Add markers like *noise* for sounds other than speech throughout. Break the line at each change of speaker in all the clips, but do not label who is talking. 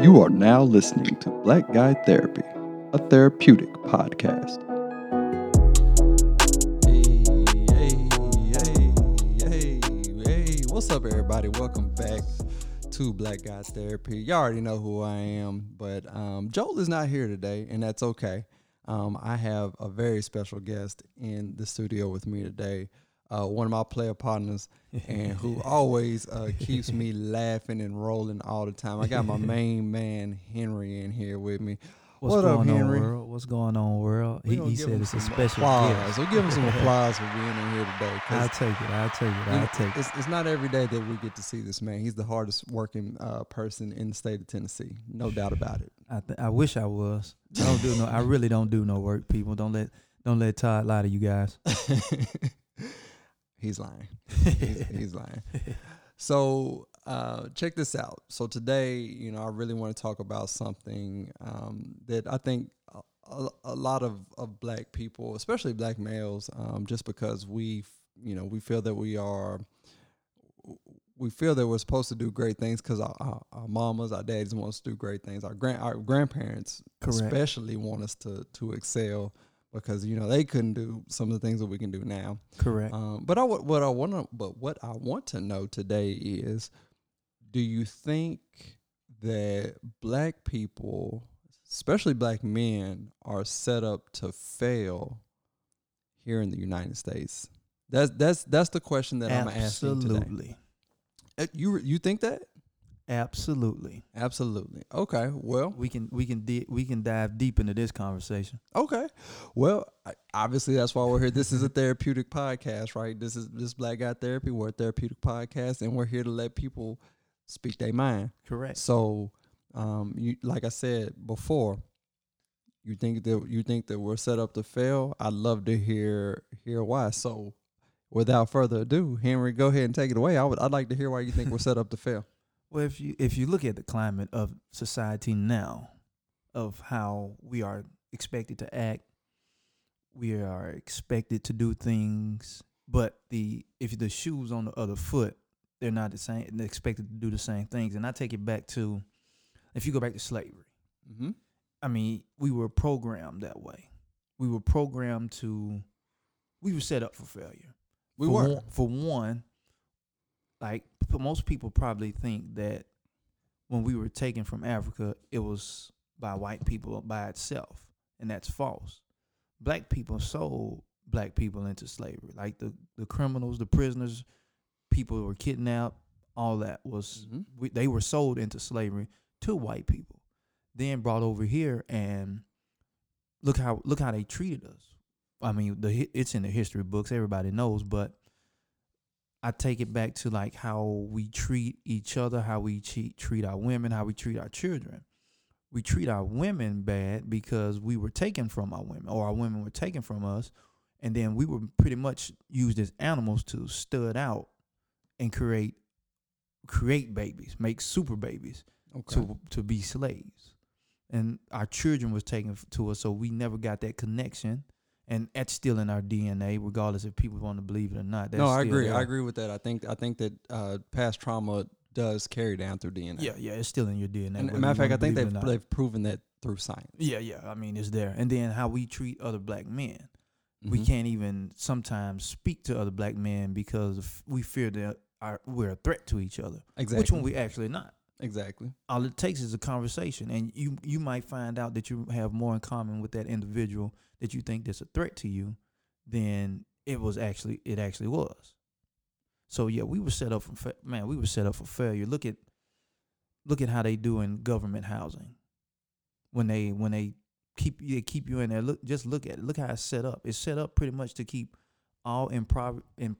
You are now listening to Black Guy Therapy, a therapeutic podcast.
Hey, hey, hey, hey. What's up, everybody? Welcome back to Black Guy Therapy. Y'all already know who I am, but um, Joel is not here today, and that's okay. Um, I have a very special guest in the studio with me today. Uh, one of my player partners, *laughs* and who always uh, keeps me laughing and rolling all the time. I got my *laughs* main man Henry in here with me.
What's
what up,
going
Henry?
on, world? What's going on, world? He, he said it's a special
applause.
gift.
So give him some *laughs* applause for being in here today.
I'll take it. I'll take it. I'll take it.
it's, it's not every day that we get to see this man. He's the hardest working uh, person in the state of Tennessee, no doubt about it.
I, th- I wish I was. I don't do no. I really don't do no work. People don't let don't let Todd lie to you guys.
He's lying. He's, *laughs* he's lying. So uh, check this out. So today, you know, I really want to talk about something um, that I think a, a, a lot of, of black people, especially black males, um, just because we, you know, we feel that we are, we feel that we're supposed to do great things because our, our, our mamas, our daddies want us to do great things. Our grand, our grandparents,
Correct.
especially, want us to to excel because you know they couldn't do some of the things that we can do now.
Correct.
Um, but I what I want to but what I want to know today is, do you think that black people, especially black men, are set up to fail here in the United States? That's that's that's the question that I'm asking today.
Absolutely.
You you think that?
Absolutely.
Absolutely. Okay. Well,
We can we can di- we can dive deep into this conversation.
Okay. Well, I- obviously that's why we're here. This is a therapeutic podcast, right? This is this Black Guy Therapy. We're a therapeutic podcast, and we're here to let people speak their mind.
Correct.
So, um, you like I said before, you think that you think that we're set up to fail. I'd love to hear hear why. So, without further ado, Henry, go ahead and take it away. I would I'd like to hear why you think we're set up to fail. *laughs*
Well, if you if you look at the climate of society now, of how we are expected to act, we are expected to do things, but the if the shoes on the other foot, they're not the same. They're expected to do the same things, and I take it back to, if you go back to slavery,
Mm-hmm.
I mean, we were programmed that way. We were programmed to, we were set up for failure
We
for
were.
One, for one, like most people probably think that when we were taken from Africa, it was by white people by itself, and that's false. Black people sold black people into slavery, like the the criminals, the prisoners, people who were kidnapped, all that was
Mhm.
we, they were sold into slavery to white people, then brought over here, and look how look how they treated us. I mean, the it's in the history books, everybody knows, but I take it back to like how we treat each other, how we treat treat our women, how we treat our children. We treat our women bad because we were taken from our women, or our women were taken from us, and then we were pretty much used as animals to stud out and create create babies, make super babies
Okay.
to to be slaves, and our children was taken to us, so we never got that connection, and that's still in our DNA, regardless if people want to believe it or not. That's
no, I agree. I agree with that. I think I think that uh, past trauma does carry down through DNA.
Yeah, yeah, it's still in your DNA.
And matter of fact, I think they've
it or not.
they've proven that through science.
Yeah, yeah. I mean, it's there, and then how we treat other black men. We
Mhm.
can't even sometimes speak to other black men because we fear that our, we're a threat to each other,
exactly.
which one we actually not.
exactly.
all it takes is a conversation and you you might find out that you have more in common with that individual that you think that's a threat to you than it was actually it actually was. So yeah we were set up for fa- man we were set up for failure. Look at look at how they do in government housing. When they when they keep they keep you in there. Look just look at it. Look how it's set up. It's set up pretty much to keep all in prov- in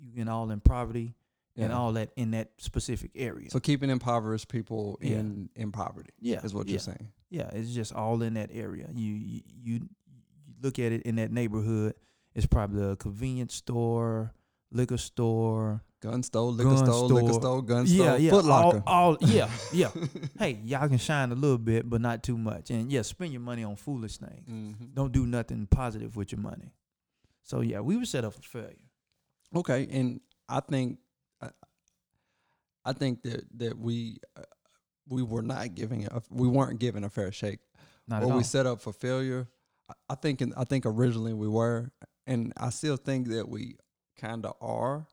you in all in poverty and all that in that specific area.
So keeping impoverished people
Yeah.
in in poverty
yeah.
is what
yeah.
you're saying.
Yeah, it's just all in that area. You you, you look at it in that neighborhood. It's probably a convenience store, liquor store.
Gun store, liquor
Gun
store, liquor
store.
store, gun
yeah,
store,
yeah,
Foot Locker.
all, all yeah, *laughs* yeah. hey, y'all can shine a little bit, but not too much. And yeah, spend your money on foolish things.
Mhm.
Don't do nothing positive with your money. So yeah, we were set up for failure.
Okay, and I think I, I think that that we uh, we were not giving a, we weren't given a fair shake.
Not
or
at all.
we set up for failure. I- think in, I think originally we were, and I still think that we kind of are.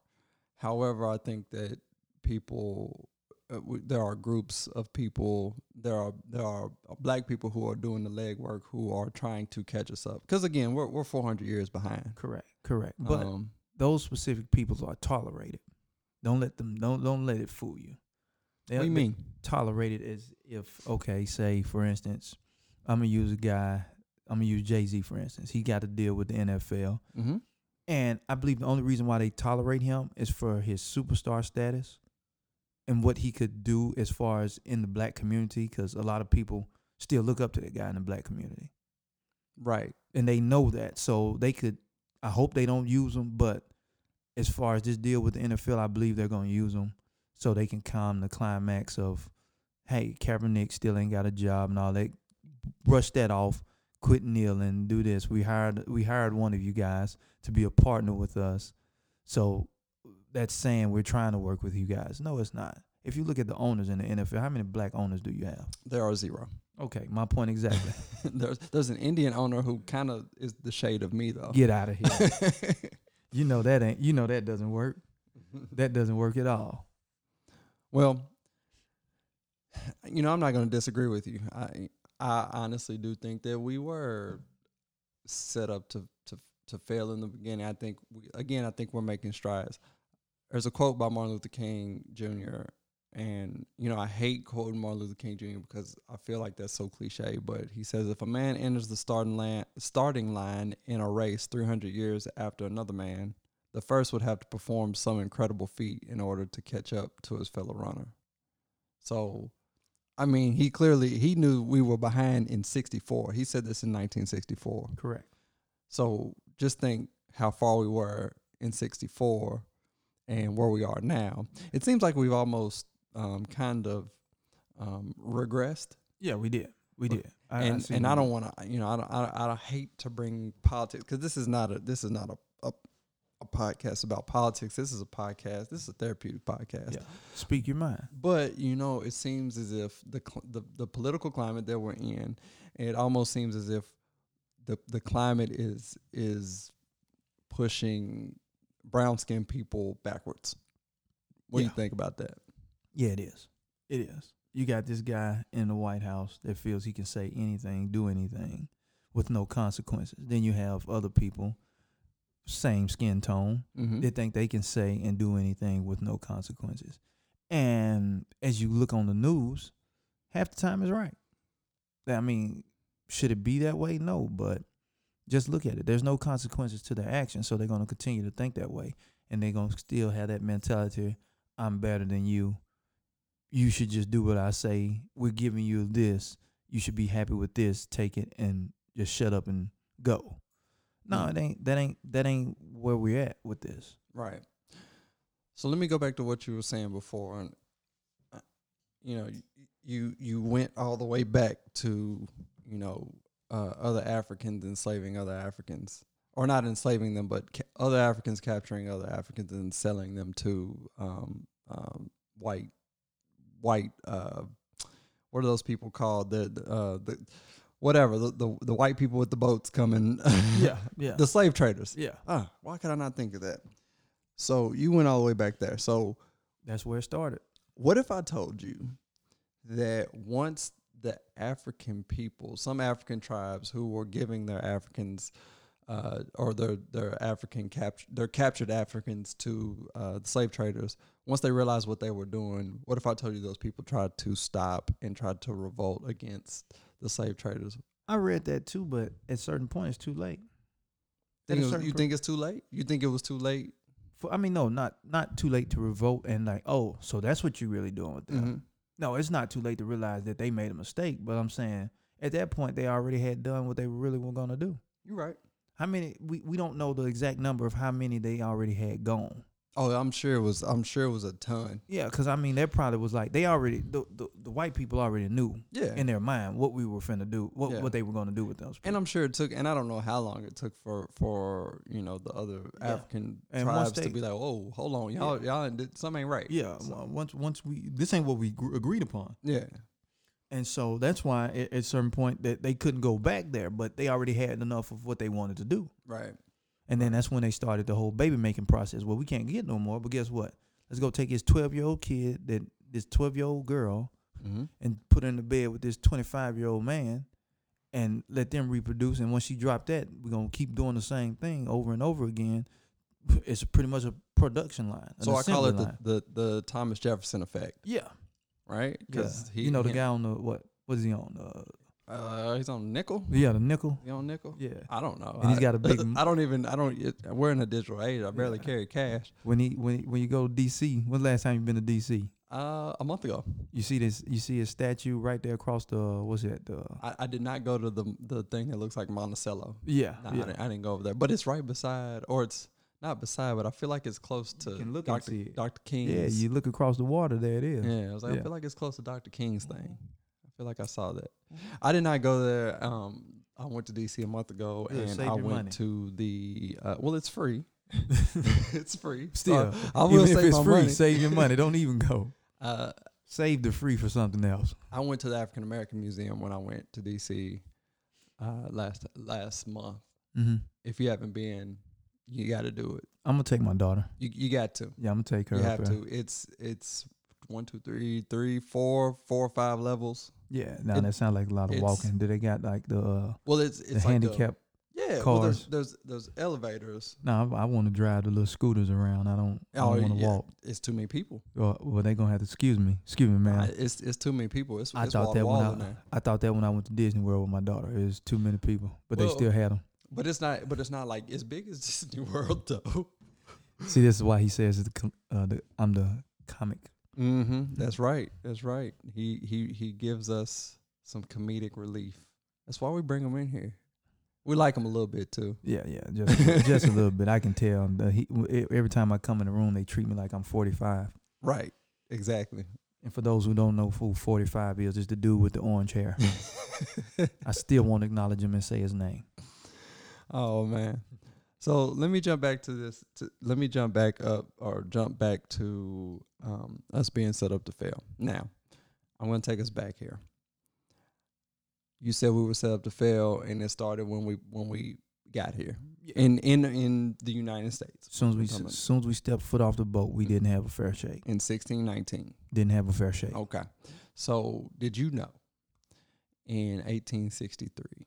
However, I think that people uh, we, there are groups of people there are there are black people who are doing the legwork who are trying to catch us up because again we're we're 400 years behind.
correct, correct. But
um,
those specific people are tolerated. Don't let them don't don't let it fool you. They,
what do you mean?
tolerate it as if okay, say for instance, I'm gonna use a guy. I'm gonna use Jay Z for instance. He got to deal with the NFL,
Mm-hmm.
and I believe the only reason why they tolerate him is for his superstar status and what he could do as far as in the black community. Because a lot of people still look up to that guy in the black community,
Right.
and they know that, so they could. I hope they don't use him, but as far as this deal with the NFL, I believe they're gonna use him so they can calm the climax of, hey, Kaepernick still ain't got a job and all that. Brush that off. Quit kneeling. Do this. We hired we hired one of you guys to be a partner with us. So that's saying we're trying to work with you guys. No, it's not. If you look at the owners in the NFL, how many black owners do you have?
There are zero.
Okay, my point exactly. *laughs*
there's there's an Indian owner who kind of is the shade of me though.
Get out of here. *laughs* you know that ain't. You know that doesn't work. That doesn't work at all.
Well, you know, I'm not going to disagree with you. I I honestly do think that we were set up to to to fail in the beginning. I think we, again, I think we're making strides. There's a quote by Martin Luther King Jr. And you know, I hate quoting Martin Luther King Jr. because I feel like that's so cliche. But he says, if a man enters the starting line, starting line in a race 300 years after another man, the first would have to perform some incredible feat in order to catch up to his fellow runner. So, I mean, he clearly he knew we were behind in 64. He said this in 1964.
Correct.
So, just think how far we were in 64 and where we are now. It seems like we've almost um, kind of um, regressed.
Yeah, we did. We did. I,
and
see
and I don't want to, you know, I don't, I, I hate to bring politics because this is not a this is not a, a a podcast about politics. This is a podcast. This is a therapeutic podcast.
Yeah. Speak your mind.
But you know, it seems as if the cl- the the political climate that we're in, it almost seems as if the the climate is is pushing brown skinned people backwards. What do you think about that?
Yeah, it is. It is. You got this guy in the White House that feels he can say anything, do anything with no consequences. Then you have other people, same skin tone,
Mm-hmm.
they think they can say and do anything with no consequences. And as you look on the news, half the time is right. I mean, should it be that way? No, but just look at it. There's no consequences to their actions, so they're going to continue to think that way, and they're going to still have that mentality: I'm better than you. You should just do what I say. We're giving you this. You should be happy with this. Take it and just shut up and go. No,
Mm.
it ain't. That ain't. That ain't where we're at with this.
Right. So let me go back to what you were saying before, and uh, you know, you you went all the way back to you know uh, other Africans enslaving other Africans, or not enslaving them, but ca- other Africans capturing other Africans and selling them to um, um, white white uh, what are those people called the the, uh, the whatever the, the the white people with the boats coming *laughs*
yeah.
the slave traders
yeah.
Ah, why could I not think of that? So you went all the way back there. So
That's where it started.
what if I told you that once the African people, some African tribes who were giving their Africans uh, or their their African captured their captured Africans to uh, the slave traders, once they realized what they were doing, what if I told you those people tried to stop and tried to revolt against the slave traders?
I read that too, but at certain point it's too late. At
Think was- you think it's too late? You think it was too late?
For, I mean, no, not not too late to revolt and like, oh, so that's what you're really doing with them.
Mhm.
No, it's not too late to realize that they made a mistake. But I'm saying at that point they already had done what they really were gonna do.
You're right.
How many? We we don't know the exact number of how many they already had gone.
Oh, I'm sure it was. I'm sure it was a ton.
Yeah, because I mean, that probably was like they already the, the the white people already knew
Yeah.
in their mind what we were finna do, what
Yeah.
what they were going to do with those.
and I'm sure it took, and I don't know how long it took for for you know the other
Yeah.
African
And
tribes to be like, oh, hold on, y'all, y'all did something ain't right.
yeah,
So-
once once we this ain't what we agreed upon,
yeah,
and so that's why at, at a certain point that they couldn't go back there, but they already had enough of what they wanted to do,
right.
and then that's when they started the whole baby making process. Well, we can't get no more, but guess what? Let's go take his twelve year old kid, that this twelve year old girl,
Mm-hmm.
and put her in the bed with this 25 year old man and let them reproduce. And once she dropped that, we're going to keep doing the same thing over and over again. It's pretty much a production line.
So I call it the, the the Thomas Jefferson effect,
yeah.
Right?
Yeah.
he,
you know, the
he-
guy on the, what, what is he on? Uh,
Uh, he's on nickel.
yeah, the nickel.
He on nickel.
Yeah.
I don't know.
And he's
I-
got a big- *laughs*
I don't even. I don't. It, we're in a digital age. I barely
Yeah.
carry cash.
When he when when you go to DC, when's the last time you been to DC?
Uh, a month ago,
You see this you see his statue right there across the what's that? The
I, I did not go to the the thing that looks like Monticello.
yeah,
Nah,
yeah.
I, didn't, I didn't go over there, but it's right beside, or it's not beside, but I feel like it's close to
can look and
Dr.
see it.
Dr. King's.
Yeah, you look across the water, there it is.
Yeah, I was like,
Yeah.
I feel like it's close to Dr. King's thing. I feel like I saw that. I did not go there. Um, I went to DC a month ago,
Good,
and I went
money.
to the. Uh, well, it's free. *laughs* *laughs* it's free.
Still,
So I will
even if
save
it's
my
free,
money.
save your money. Don't even go. *laughs*
Uh,
Save the free for something else.
I went to the African American Museum when I went to DC uh, last last month.
Mm-hmm.
If you haven't been, you got to do it.
I'm gonna take my daughter.
You you got to.
Yeah, I'm gonna take her.
You have
there.
to. It's it's one, two, three, three, four, four or five levels.
Yeah, now
It-
that sounds like a lot of walking. Do they got like the uh,
Well, it's
the
it's like the-
handicap?
yeah. Well, there's,
cars.
there's there's elevators.
no, I, I want to drive the little scooters around. I don't. I
Oh,
don't want to
yeah.
walk.
It's too many people.
Well, well, they gonna have to excuse me. Excuse me, man.
Uh, it's it's too many people. It's,
I
it's
thought that when I. I thought that when I went to Disney World with my daughter, it was too many people, but they still had them.
But it's not. But it's not like as big as *laughs* Disney World though.
See, this is why he says the, com- uh, the I'm the comic.
Mm-hmm. That's right. That's right. He he he gives us some comedic relief. That's why we bring him in here. We like him a little bit too.
Yeah, yeah, *laughs* just just a little bit. I can tell. He, every time I come in the room, they treat me like I'm 45.
Right. Exactly.
And for those who don't know who 45 is, it's the dude with the orange hair. *laughs* I still won't acknowledge him and say his name.
Oh man. So let me jump back to this. To, let me jump back up or jump back to um, us being set up to fail. Now, I'm going to take us back here. You said we were set up to fail, and it started when we when we got here in in in the United States
As soon as we as soon as we stepped foot off the boat, we didn't have a fair shake.
in 1619.
Didn't have a fair shake.
Okay. So, did you know in 1863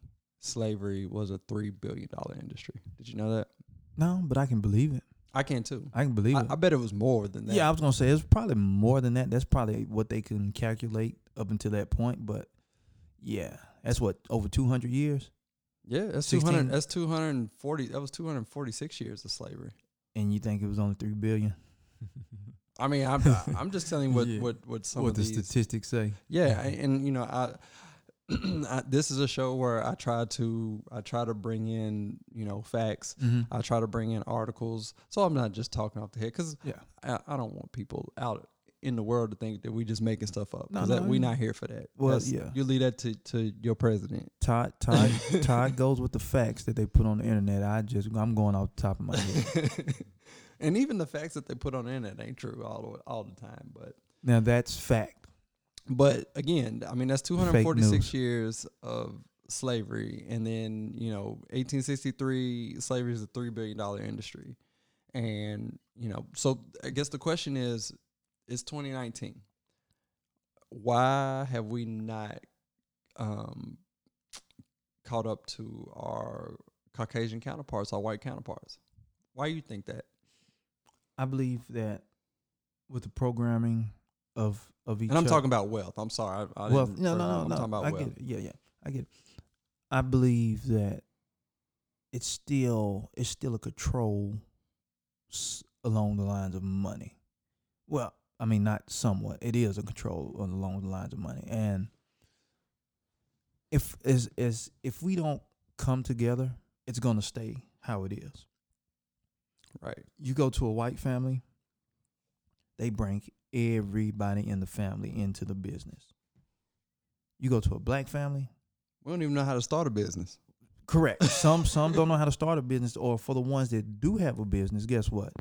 slavery was a 3 billion dollar industry? Did you know that?
No, but I can believe it.
I can too.
I can believe
I,
it.
I bet it was more than that.
yeah, I was gonna say it's probably more than that. That's probably what they can calculate up until that point. But yeah, that's what over 200 years.
Yeah, that's 200 that's 240 that was 246 years of slavery.
And you think it was only three billion?
I mean, I'm *laughs* I'm just telling you what
Yeah.
what what some
what
of
the
these
statistics say?
Yeah, and you know, I, *clears throat* I this is a show where I try to I try to bring in, you know, facts.
Mm-hmm.
I try to bring in articles. So I'm not just talking off the head cuz
Yeah.
I, I don't want people out in the world to think that we just making stuff up.
No, no,
that, we
yeah.
not here for that.
Well,
That's-
yeah.
You leave that to, to your president.
Todd Todd *laughs* Todd goes with the facts that they put on the internet. I just I'm going off the top of my head. *laughs*
and even the facts that they put on the internet ain't true all the, all the time, but
now that's fact.
But again, I mean that's 246 years of slavery, and then you know 1863 slavery is a three billion dollar industry, and you know so I guess the question is, it's 2019. Why have we not um, caught up to our Caucasian counterparts, our white counterparts? Why do you think that?
I believe that with the programming of of each
And I'm
other-
talking about wealth. I'm sorry. I, I
wealth.
didn't
No, no, no,
I'm
no.
talking about
I
wealth.
get it. Yeah, yeah. I get it. I believe that it's still it's still a control s- along the lines of money. Well, I mean, not somewhat. It is a control along the lines of money, and if is is if we don't come together, it's gonna stay how it is.
Right.
You go to a white family, they bring everybody in the family into the business. You go to a black family,
We don't even know how to start a business.
correct. *laughs* some some don't know how to start a business, or for the ones that do have a business, guess what?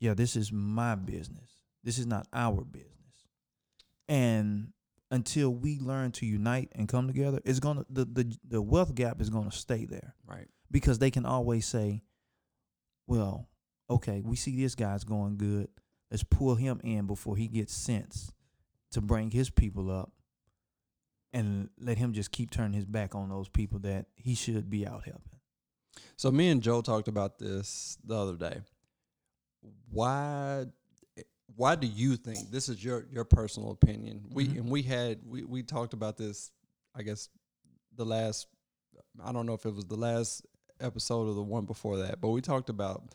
Yeah, this is my business. This is not our business. And until we learn to unite and come together, it's gonna the the, the wealth gap is gonna stay there
Right.
because they can always say, "Well, okay, we see this guy's going good. Let's pull him in before he gets sense to bring his people up, and let him just keep turning his back on those people that he should be out helping."
So me and Joe talked about this the other day. Why why do you think this is your your personal opinion? We
Mhm.
and we had we we talked about this I guess the last I don't know if it was the last episode or the one before that, but we talked about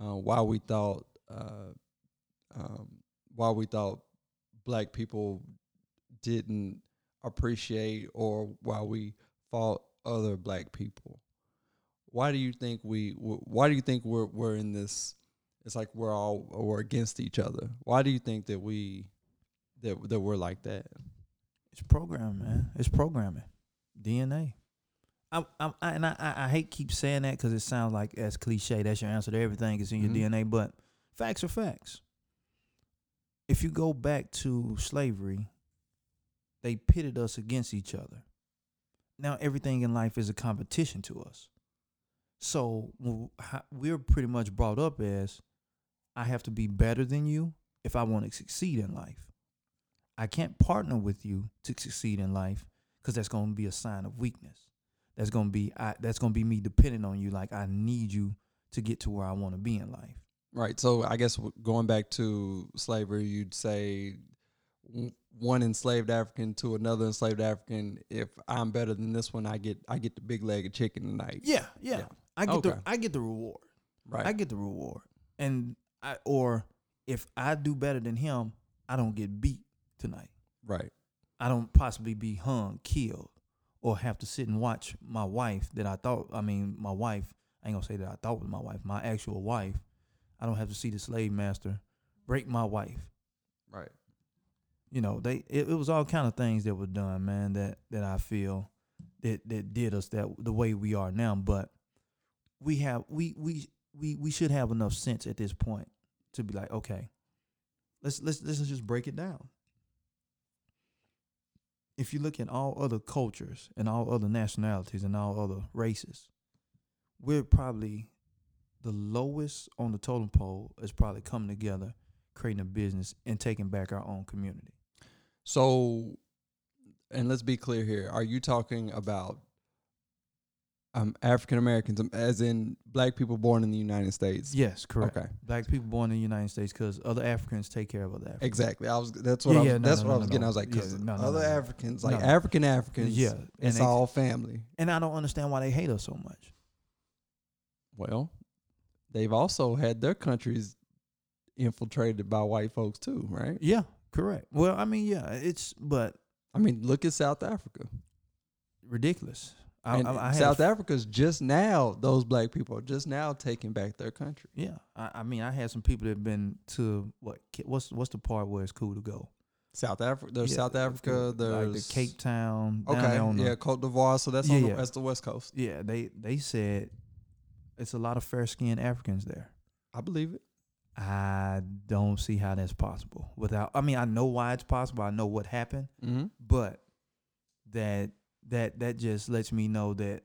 uh, why we thought uh, um, why we thought black people didn't appreciate or why we fought other black people. Why do you think we? Why do you think we're we're in this? It's like we're all we're against each other. Why do you think that we that that we're like that?
It's programming, man. It's programming, DNA. I, I, I and I, I hate keep saying that because it sounds like as cliche. That's your answer to everything. It's in your
Mhm.
DNA, but facts are facts. If you go back to slavery, they pitted us against each other. Now everything in life is a competition to us. So we're pretty much brought up as I have to be better than you if I want to succeed in life. I can't partner with you to succeed in life because that's going to be a sign of weakness. That's going to be I, that's going to be me depending on you. Like I need you to get to where I want to be in life.
Right. So I guess going back to slavery, you'd say one enslaved African to another enslaved African. If I'm better than this one, I get I get the big leg of chicken tonight.
Yeah, yeah.
Yeah.
I get
Okay.
the I get the reward.
Right.
I get the reward. And I or if I do better than him, I don't get beat tonight.
right.
I don't possibly be hung, killed, or have to sit and watch my wife that I thought, I mean, my wife, I ain't gonna say that I thought was my wife, my actual wife. I don't have to see the slave master break my wife.
Right.
You know, they it, it was all kind of things that were done, man, that that I feel that that did us that the way we are now. But we have we we we we should have enough sense at this point to be like, okay, let's let's let's just break it down. If you look at all other cultures and all other nationalities and all other races, we're probably the lowest on the totem pole is probably coming together, creating a business and taking back our own community.
So, and let's be clear here: Are you talking about um, African Americans, um, as in black people born in the United States?
Yes, correct.
Okay.
Black people born in the United States because other Africans take care of other Africans.
Exactly. I was. That's what.
Yeah,
I was,
yeah, no,
that's
no,
what I was
no,
getting.
no.
I was like, because
Yeah, no, no,
other
no, no.
Africans, like
No.
African Africans,
Yeah,
it's
they-
all family.
And I don't understand why they hate us so much.
Well, they've also had their countries infiltrated by white folks too, right?
Yeah, correct. Well, I mean, yeah, it's but
I mean, look at South Africa.
ridiculous. I, I, I
South Africa's just now; those black people are just now taking back their country.
Yeah, I, I mean, I had some people that have been to what? What's what's the part where it's cool to go?
South Africa, there's
Yeah,
South Africa, there's
like the Cape Town. down
Okay,
on the-
yeah, Cote d'Ivoire. So that's
Yeah,
the,
yeah.
that's the West Coast.
yeah. They they said it's a lot of fair skinned Africans there.
I believe it.
I don't see how that's possible without. I mean, I know why it's possible. I know what happened,
Mm-hmm.
but that that that just lets me know that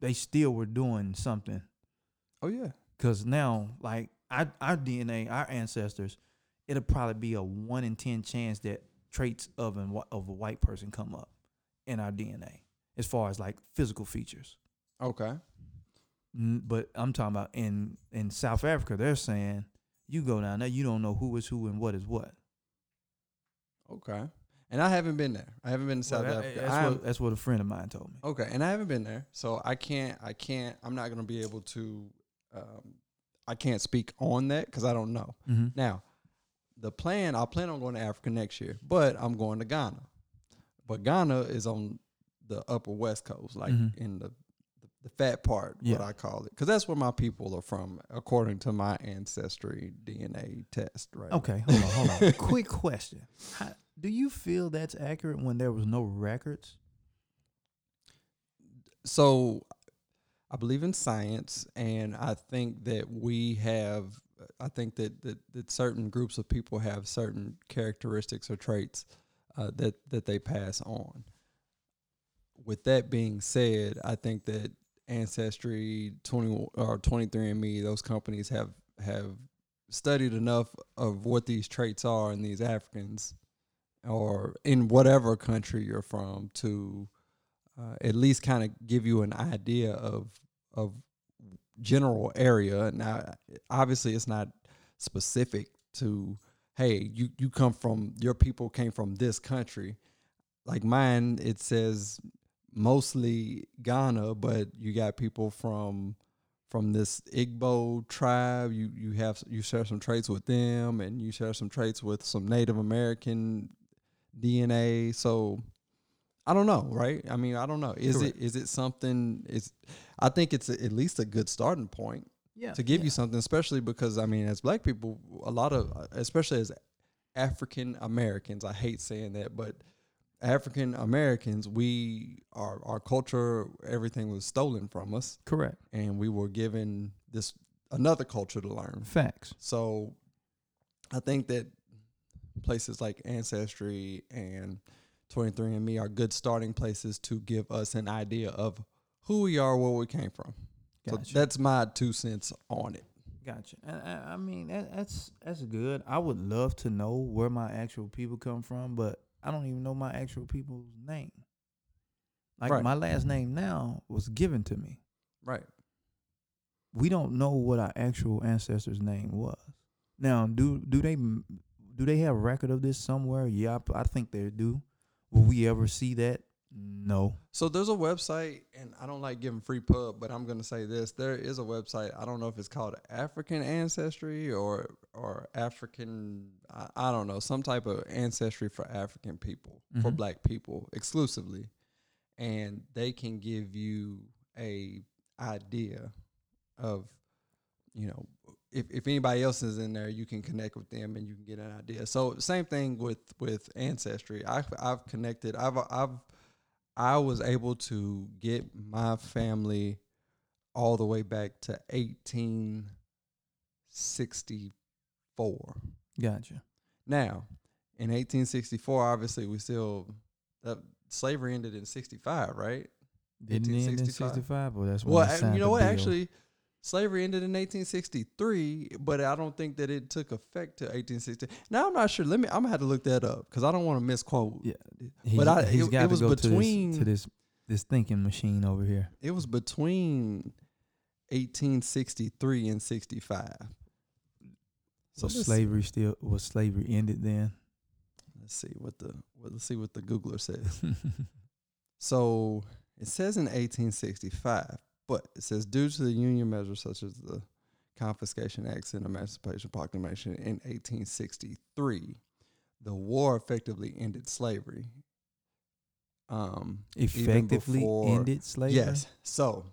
they still were doing something.
Oh yeah,
Cause now, like our our DNA, our ancestors, it'll probably be a one in ten chance that traits of an of a white person come up in our DNA as far as like physical features.
okay.
But I'm talking about in in South Africa, they're saying you go down there, you don't know who is who and what is what.
Okay. And I haven't been there. I haven't been to
Well,
South
that-
Africa.
that's, what, that's what a friend of mine told me.
okay, and I haven't been there, so I can't. I can't. I'm not gonna be able to. Um, I can't speak on that because I don't know.
Mm-hmm.
Now, the plan. I plan on going to Africa next year, but I'm going to Ghana. But Ghana is on the upper west coast, like
Mhm.
in the the fat part,
Yeah.
what I call it, because that's where my people are from, according to my ancestry DNA test. Right.
Okay, hold on, hold on. *laughs* Quick question: How, Do you feel that's accurate when there was no records?
so I believe in science, and I think that we have. I think that that, that certain groups of people have certain characteristics or traits uh, that that they pass on. With that being said, I think that Ancestry, twenty or Twenty Three and Me, those companies have have studied enough of what these traits are in these Africans, or in whatever country you're from, to uh, at least kind of give you an idea of of general area. Now, obviously, it's not specific to hey, you you come from your people came from this country. Like mine, it says mostly Ghana, but you got people from from this Igbo tribe. You you have you share some traits with them, and you share some traits with some Native American DNA. So I don't know, right? I mean, I don't know. Is
Correct.
it is it something? Is I think it's a, at least a good starting point
Yeah.
to give you something, especially because I mean, as black people, a lot of, especially as African Americans, I hate saying that, but African Americans, we our our culture, everything was stolen from us,
Correct.
and we were given this another culture to learn.
Facts.
So, I think that places like Ancestry and 23andMe are good starting places to give us an idea of who we are, where we came from.
Gotcha.
So that's my two cents on it.
Gotcha. I, I mean, that, that's that's good. I would love to know where my actual people come from, but I don't even know my actual people's name. Like
Right.
my last name now was given to me.
Right.
We don't know what our actual ancestors' name was. Now, do do they do they have record of this somewhere? Yeah, I think they do. Will we ever see that? No.
So there's a website, and I don't like giving free pub, but I'm going to say this: there is a website. I don't know if it's called African Ancestry or or African. I, I don't know some type of ancestry for African people for
Mhm.
Black people exclusively, and they can give you a idea of, you know, if if anybody else is in there, you can connect with them and you can get an idea. So same thing with with ancestry. I've I've connected. I've I've I was able to get my family all the way back to 1864.
Gotcha.
Now, in 1864, obviously, we still that slavery ended in 65, right?
Didn't end in 65? Well, that's when
Well, you know what?
bill.
Actually, slavery ended in 1863, but I don't think that it took effect to 1860. Now I'm not sure. Let me. I'm gonna have to look that up because I don't want to misquote.
Yeah.
But
He's-
I,
he's
it,
got
it
to
was
go
between
to this, to this this thinking machine over here.
it was between 1863 and 65. So
was slavery still was slavery ended then?
let's see what the what, let's see what the Googler says. *laughs* So it says in 1865, but it says due to the Union measures such as the Confiscation Acts and Emancipation Proclamation in 1863, the war effectively ended slavery. Um,
Effectively
before-
ended slavery.
Yes. So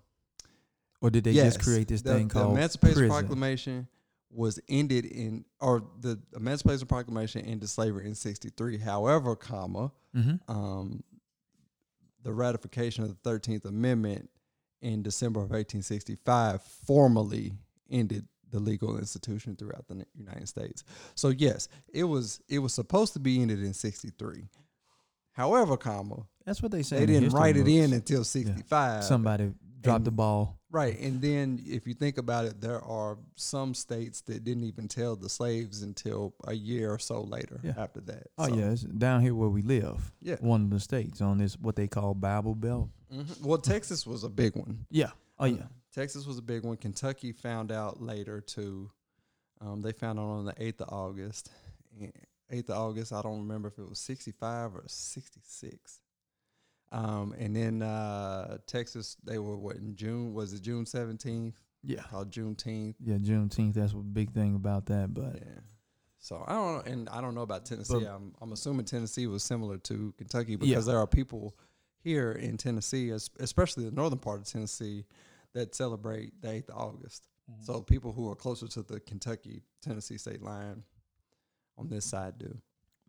Or did they
yes,
just create this
the,
thing
the
called the
Emancipation
prison?
Proclamation was ended in, or the Emancipation Proclamation ended slavery in 63. However, comma,
Mm-hmm.
um, the ratification of the 13th Amendment in December of 1865 formally ended the legal institution throughout the United States. So yes, it was it was supposed to be ended in 63. However, comma,
That's what they say.
they didn't write it in until 65.
Somebody dropped
and-
the ball.
Right. And then if you think about it, there are some states that didn't even tell the slaves until a year or so later
Yeah.
after that.
Oh
So,
yeah, it's down here where we live.
Yeah.
One of the states on this what they call Bible Belt.
Mhm. Well, Texas was a big one.
Yeah. Oh
Uh,
yeah.
Texas was a big one. Kentucky found out later too. Um, they found out on the eighth of August. Eighth of August. I don't remember if it was sixty five or sixty six. Um, and then uh, Texas, they were what in June? Was it June seventeenth?
Yeah.
Called Juneteenth.
Yeah, Juneteenth. That's a big thing about that. But
Yeah. So I don't know, and I don't know about Tennessee.
But-
I'm I'm assuming Tennessee was similar to Kentucky
Yeah.
because there are people here in Tennessee, especially the northern part of Tennessee, that celebrate the 8th of August. So people who are closer to the Kentucky Tennessee state line on this side do.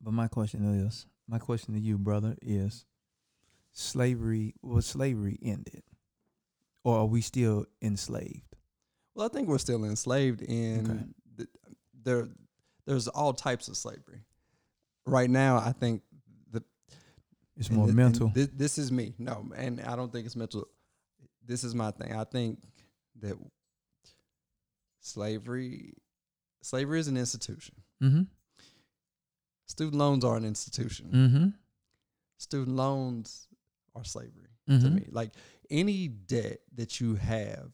But my question is, my question to you, brother, is slavery was slavery ended? Or are we still enslaved?
Well, I think we're still enslaved in
Okay.
th- there. There's all types of slavery. Right now, I think the
It's more mental.
thi- this is me. No, and I don't think it's mental. This is my thing. I think that slavery, slavery is an institution.
mm-hmm.
Student loans are an institution.
Mm-hmm.
Student loans are slavery
mm-hmm.
to me. Like any debt that you have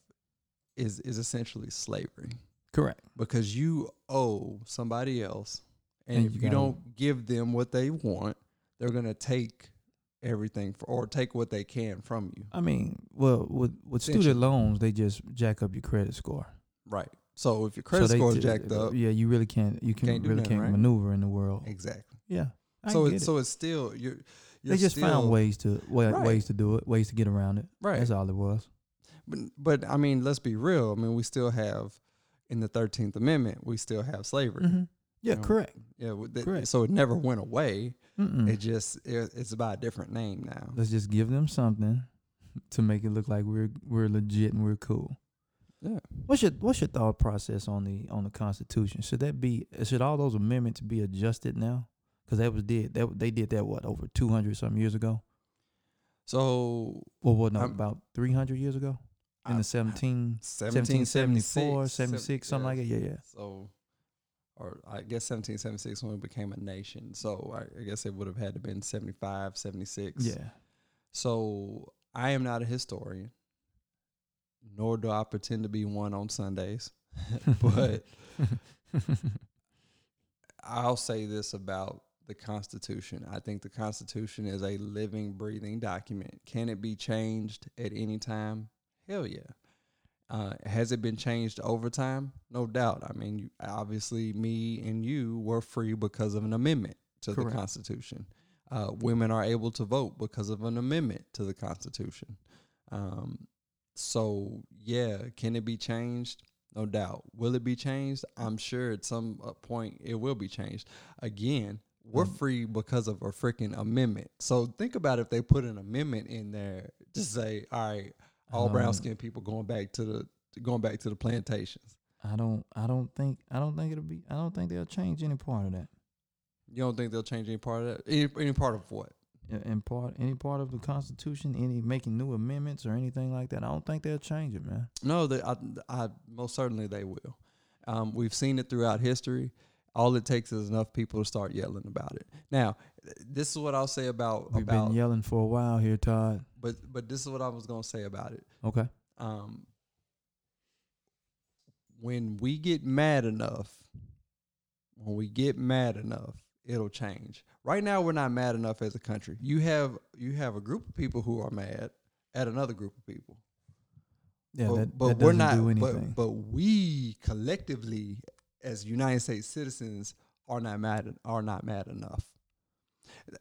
is is essentially slavery
Correct.
because you owe somebody else, and,
And
if
you
you don't give them what they want, they're gonna take everything for, or take what they can from you.
I mean, well, with with student loans, they just jack up your credit score.
Right. So if your credit
they
score is jacked up,
Yeah, you really can't. You can
Can't
really
nothing,
can't
right?
maneuver in the world.
exactly.
Yeah. I
so it's
it.
so it's still you're.
They just
still,
found ways to way,
Right.
ways to do it, ways to get around it.
Right.
That's all it was.
But, but I mean, let's be real. I mean, we still have in the Thirteenth Amendment, we still have slavery.
Mm-hmm. Yeah,
You know,
correct.
Yeah, the-
Correct.
so it never went away.
Mm-mm.
It just it, it's by a different name now.
Let's just give them something to make it look like we're we're legit and we're cool.
Yeah.
What's your what's your thought process on the on the Constitution? Should that be should all those amendments be adjusted now? Because that was did that they did that what over two hundred some years ago?
So
Well, what no,
I'm-
about three hundred years ago in
I-
the 17, 1774, 76, something like
yeah.
it. Yeah, yeah.
So, or I guess 1776 when we became a nation. So I, I guess it would have had to been 75, 76.
Yeah.
So I am not a historian, nor do I pretend to be one on Sundays. *laughs* but *laughs* I'll say this about the Constitution. I think the Constitution is a living, breathing document. Can it be changed at any time? Hell yeah. Uh, has it been changed over time? No doubt. I mean, you, obviously, me and you were free because of an amendment to
Correct.
the Constitution. Uh, women are able to vote because of an amendment to the Constitution. Um, so, yeah, can it be changed? No doubt. Will it be changed? I'm sure at some uh, point it will be changed. Again, we're
Mm.
free because of a freaking amendment. So think about if they put an amendment in there to say, all right, all
Um,
brown skinned people going back to the going back to the plantations.
I don't I don't think I don't think it'll be I don't think they'll change any part of that.
You don't think they'll change any part of that? Any, any part of what?
in part any part of the Constitution, any making new amendments or anything like that. I don't think they'll change it, man.
No, they, I, I most certainly they will. Um, we've seen it throughout history. All it takes is enough people to start yelling about it. Now, this is what I'll say about
We've
about.
been yelling for a while here, Todd.
But but this is what I was gonna say about it.
Okay.
Um, when we get mad enough, when we get mad enough, it'll change. Right now, we're not mad enough as a country. You have you have a group of people who are mad at another group of people.
Yeah,
but,
that,
but
that
we're
doesn't
not.
do
But but we collectively, as United States citizens, are not mad are not mad enough.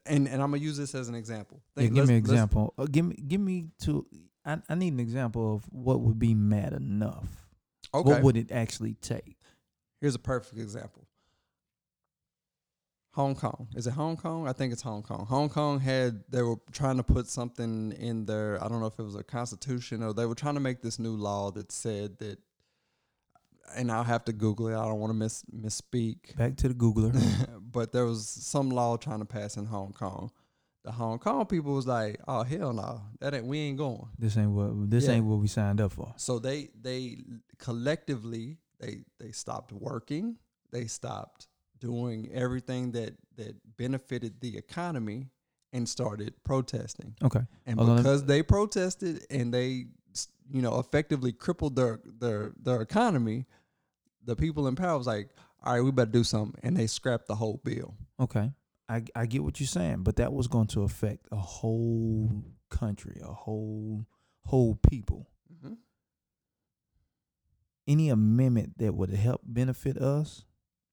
And and I'm gonna use this as an example.
yeah, give me an example. Uh, give me give me to I, I need an example of what would be mad enough.
Okay.
What would it actually take?
Here's a perfect example. Hong Kong. Is it Hong Kong? I think it's Hong Kong. Hong Kong had they were trying to put something in their I don't know if it was a constitution or they were trying to make this new law that said that and I'll have to Google it. I don't want to miss misspeak.
Back to the Googler. *laughs*
but there was some law trying to pass in Hong Kong. The Hong Kong people was like, "Oh hell no, that ain't we ain't going."
this ain't what this
Yeah.
ain't what we signed up for.
So they they collectively they they stopped working. They stopped doing everything that that benefited the economy and started protesting.
Okay.
And because they protested and they you know effectively crippled their their their economy, the people in power was like, "All right, we better do something," and they scrapped the whole bill.
Okay. I I get what you're saying, but that was going to affect a whole country, a whole whole people.
Mm-hmm.
Any amendment that would help benefit us,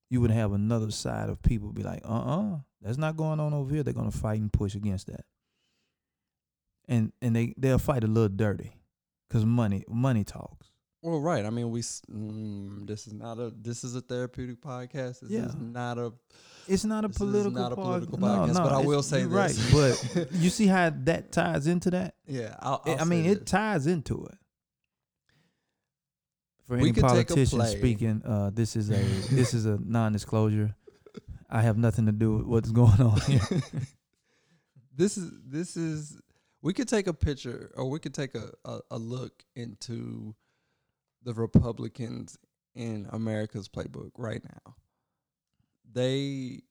you would have another side of people be like, uh uh that's not going on over here. They're gonna fight and push against that. and and they they'll fight a little dirty, cause money money talks.
Well, right. I mean, we. Mm, this is not a. This is a therapeutic podcast. This
Yeah.
is not a.
It's not a political,
not a political
no,
podcast,
no,
but I will say this.
right. But *laughs* you see how that ties into that.
Yeah. I'll,
I
I'll
mean,
say
it ties into it. For
We
any
could take a
politician speaking, uh, this is a *laughs* this is a non-disclosure. I have nothing to do with what's going on here. *laughs*
this is this is we could take a picture or we could take a, a, a look into the Republicans in America's playbook right now. They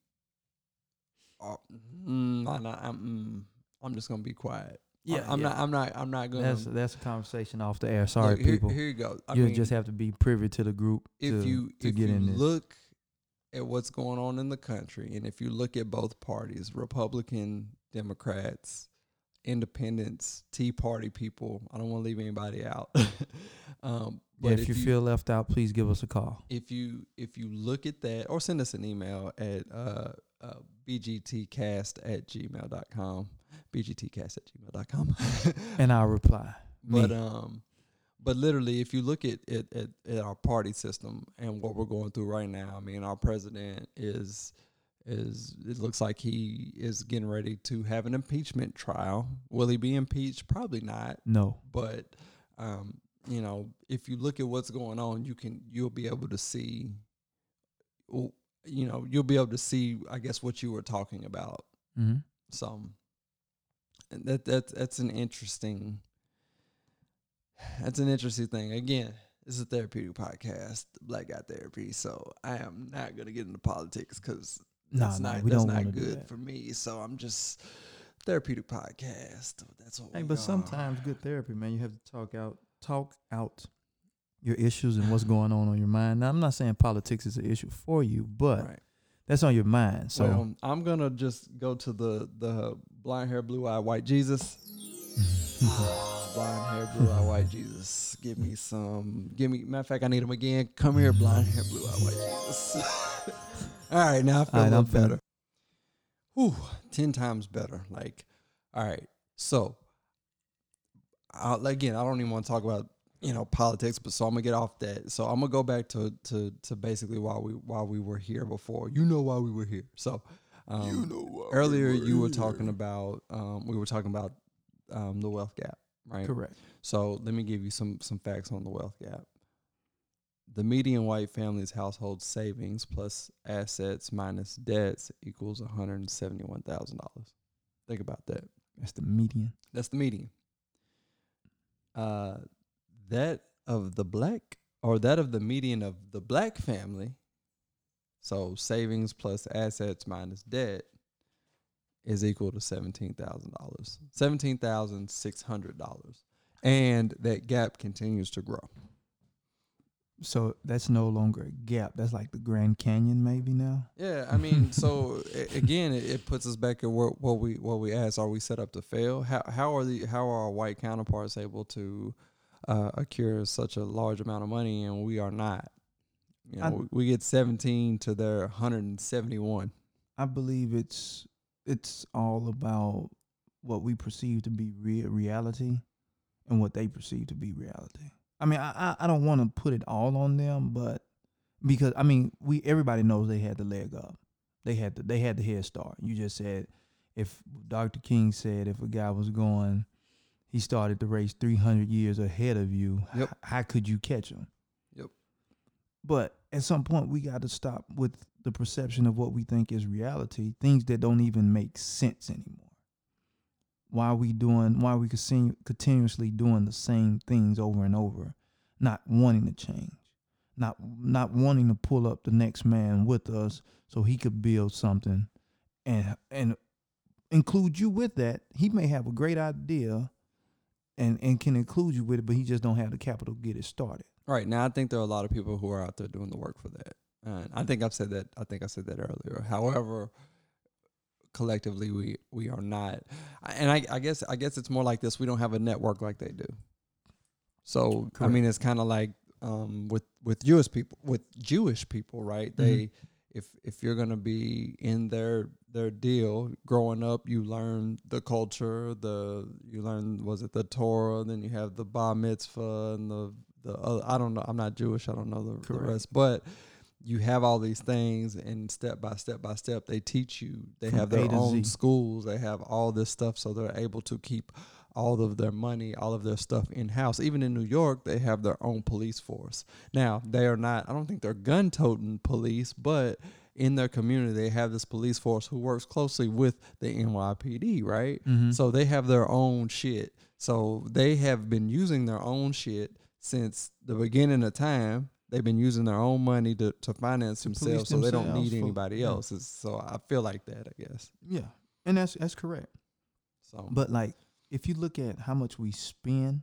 are mm, I'm, not, I'm, mm, I'm just gonna be quiet.
Yeah,
I'm
yeah.
not I'm not I'm not gonna
That's that's a conversation off the air. Sorry,
look, here,
people.
Here you go. I
you
mean,
just have to be privy to the group
if
to,
you
to
if
get
you
in this.
look at what's going on in the country and if you look at both parties republican democrats independents tea party people i don't want to leave anybody out *laughs* um, but
yeah, if, you, feel left out, please give us a call.
if you if you look at that or send us an email at uh, uh, bgtcast at gmail.com bgtcast at gmail.com *laughs*
And I'll reply.
but
Me.
um, but literally, if you look at, at at at our party system and what we're going through right now, I mean, our president is is it looks like he is getting ready to have an impeachment trial. Will he be impeached? Probably not.
no.
But um, you know, if you look at what's going on, you can you'll be able to see. You know, you'll be able to see, I guess, what you were talking about
hmm
so and that that that's an interesting that's an interesting thing. Again, this is a therapeutic podcast, Black Guy Therapy. So I am not gonna get into politics because
No,
that's
no,
not
we
that's
don't
not
want to do
good
that.
for me. So I'm just therapeutic podcast. That's what.
Hey,
we
but
are.
sometimes good therapy, man. You have to talk out, talk out your issues and what's going on on your mind. Now, I'm not saying politics is an issue for you, but
right.
that's on your mind. So
well, I'm gonna just go to the the blind hair, blue eye, white Jesus. *laughs* blind hair, blue eye, white Jesus. Give me some. Give me. Matter of fact, I need him again. Come here, blind hair, blue eye, white Jesus. *laughs* all right, now I feel
All right,
a
I'm
little better. Whew, ten times better. Like, all right. So, I'll, again, I don't even want to talk about you know politics, but so I'm gonna get off that. So I'm gonna go back to to to basically why we why we were here before. You know why we were here. So, um, earlier you were talking about um, we were talking about um, the wealth gap, right?
correct.
So let me give you some some facts on the wealth gap. The median white family's household savings plus assets minus debts equals one hundred and seventy one thousand dollars. Think about that.
That's the median.
That's the median. Uh, that of the black or that of the median of the black family. So savings plus assets minus debt is equal to seventeen thousand dollars, seventeen thousand six hundred dollars, and that gap continues to grow.
So that's no longer a gap. That's like the Grand Canyon, maybe now.
Yeah, I mean, so *laughs* again, it, it puts us back at what, what we what we asked: Are we set up to fail? How how are the how are our white counterparts able to uh, accrue such a large amount of money, and we are not? You know,
I-
we, get seventeen to their hundred and seventy one.
I believe it's it's all about what we perceive to be real reality and what they perceive to be reality. I mean, I I, don't want to put it all on them, but because I mean, we everybody knows they had the leg up. They had the they had the head start. You just said if Dr. King said if a guy was going, he started the race 300 years ahead of you.
Yep.
h- how could you catch him?
Yep.
But at some point, we got to stop with the perception of what we think is reality, things that don't even make sense anymore. Why are we doing? Why we continu- continuously doing the same things over and over, not wanting to change, not not wanting to pull up the next man with us so he could build something, and and include you with that. He may have a great idea, and and can include you with it, but he just don't have the capital to get it started.
Right now, I think there are a lot of people who are out there doing the work for that. And I think I've said that. I think I said that earlier. However, collectively, we we are not. And I, I guess I guess it's more like this. We don't have a network like they do. So I mean, it's kind of like um, with with Jewish people with Jewish people, right? They if if you're gonna be in their their deal, growing up, you learn the culture. The you learn was it the Torah? Then you have the Bar Mitzvah and the the other, I don't know. I'm not Jewish. I don't know the, the rest, but you have all these things, and step by step by step, they teach you. They
From
have their own
Z.
schools. They have all this stuff, so they're able to keep all of their money, all of their stuff in house. Even in New York, they have their own police force. Now, they are not, I don't think they're gun toting police, but in their community, they have this police force who works closely with the NYPD, right?
Mhm.
So they have their own shit. So they have been using their own shit since the beginning of time. They've been using their own money to, to finance
To
themselves, so they don't
themselves
need
for-
anybody
yeah.
else's. So I feel like that, I guess.
yeah, and that's that's correct.
So
But like, if you look at how much we spend,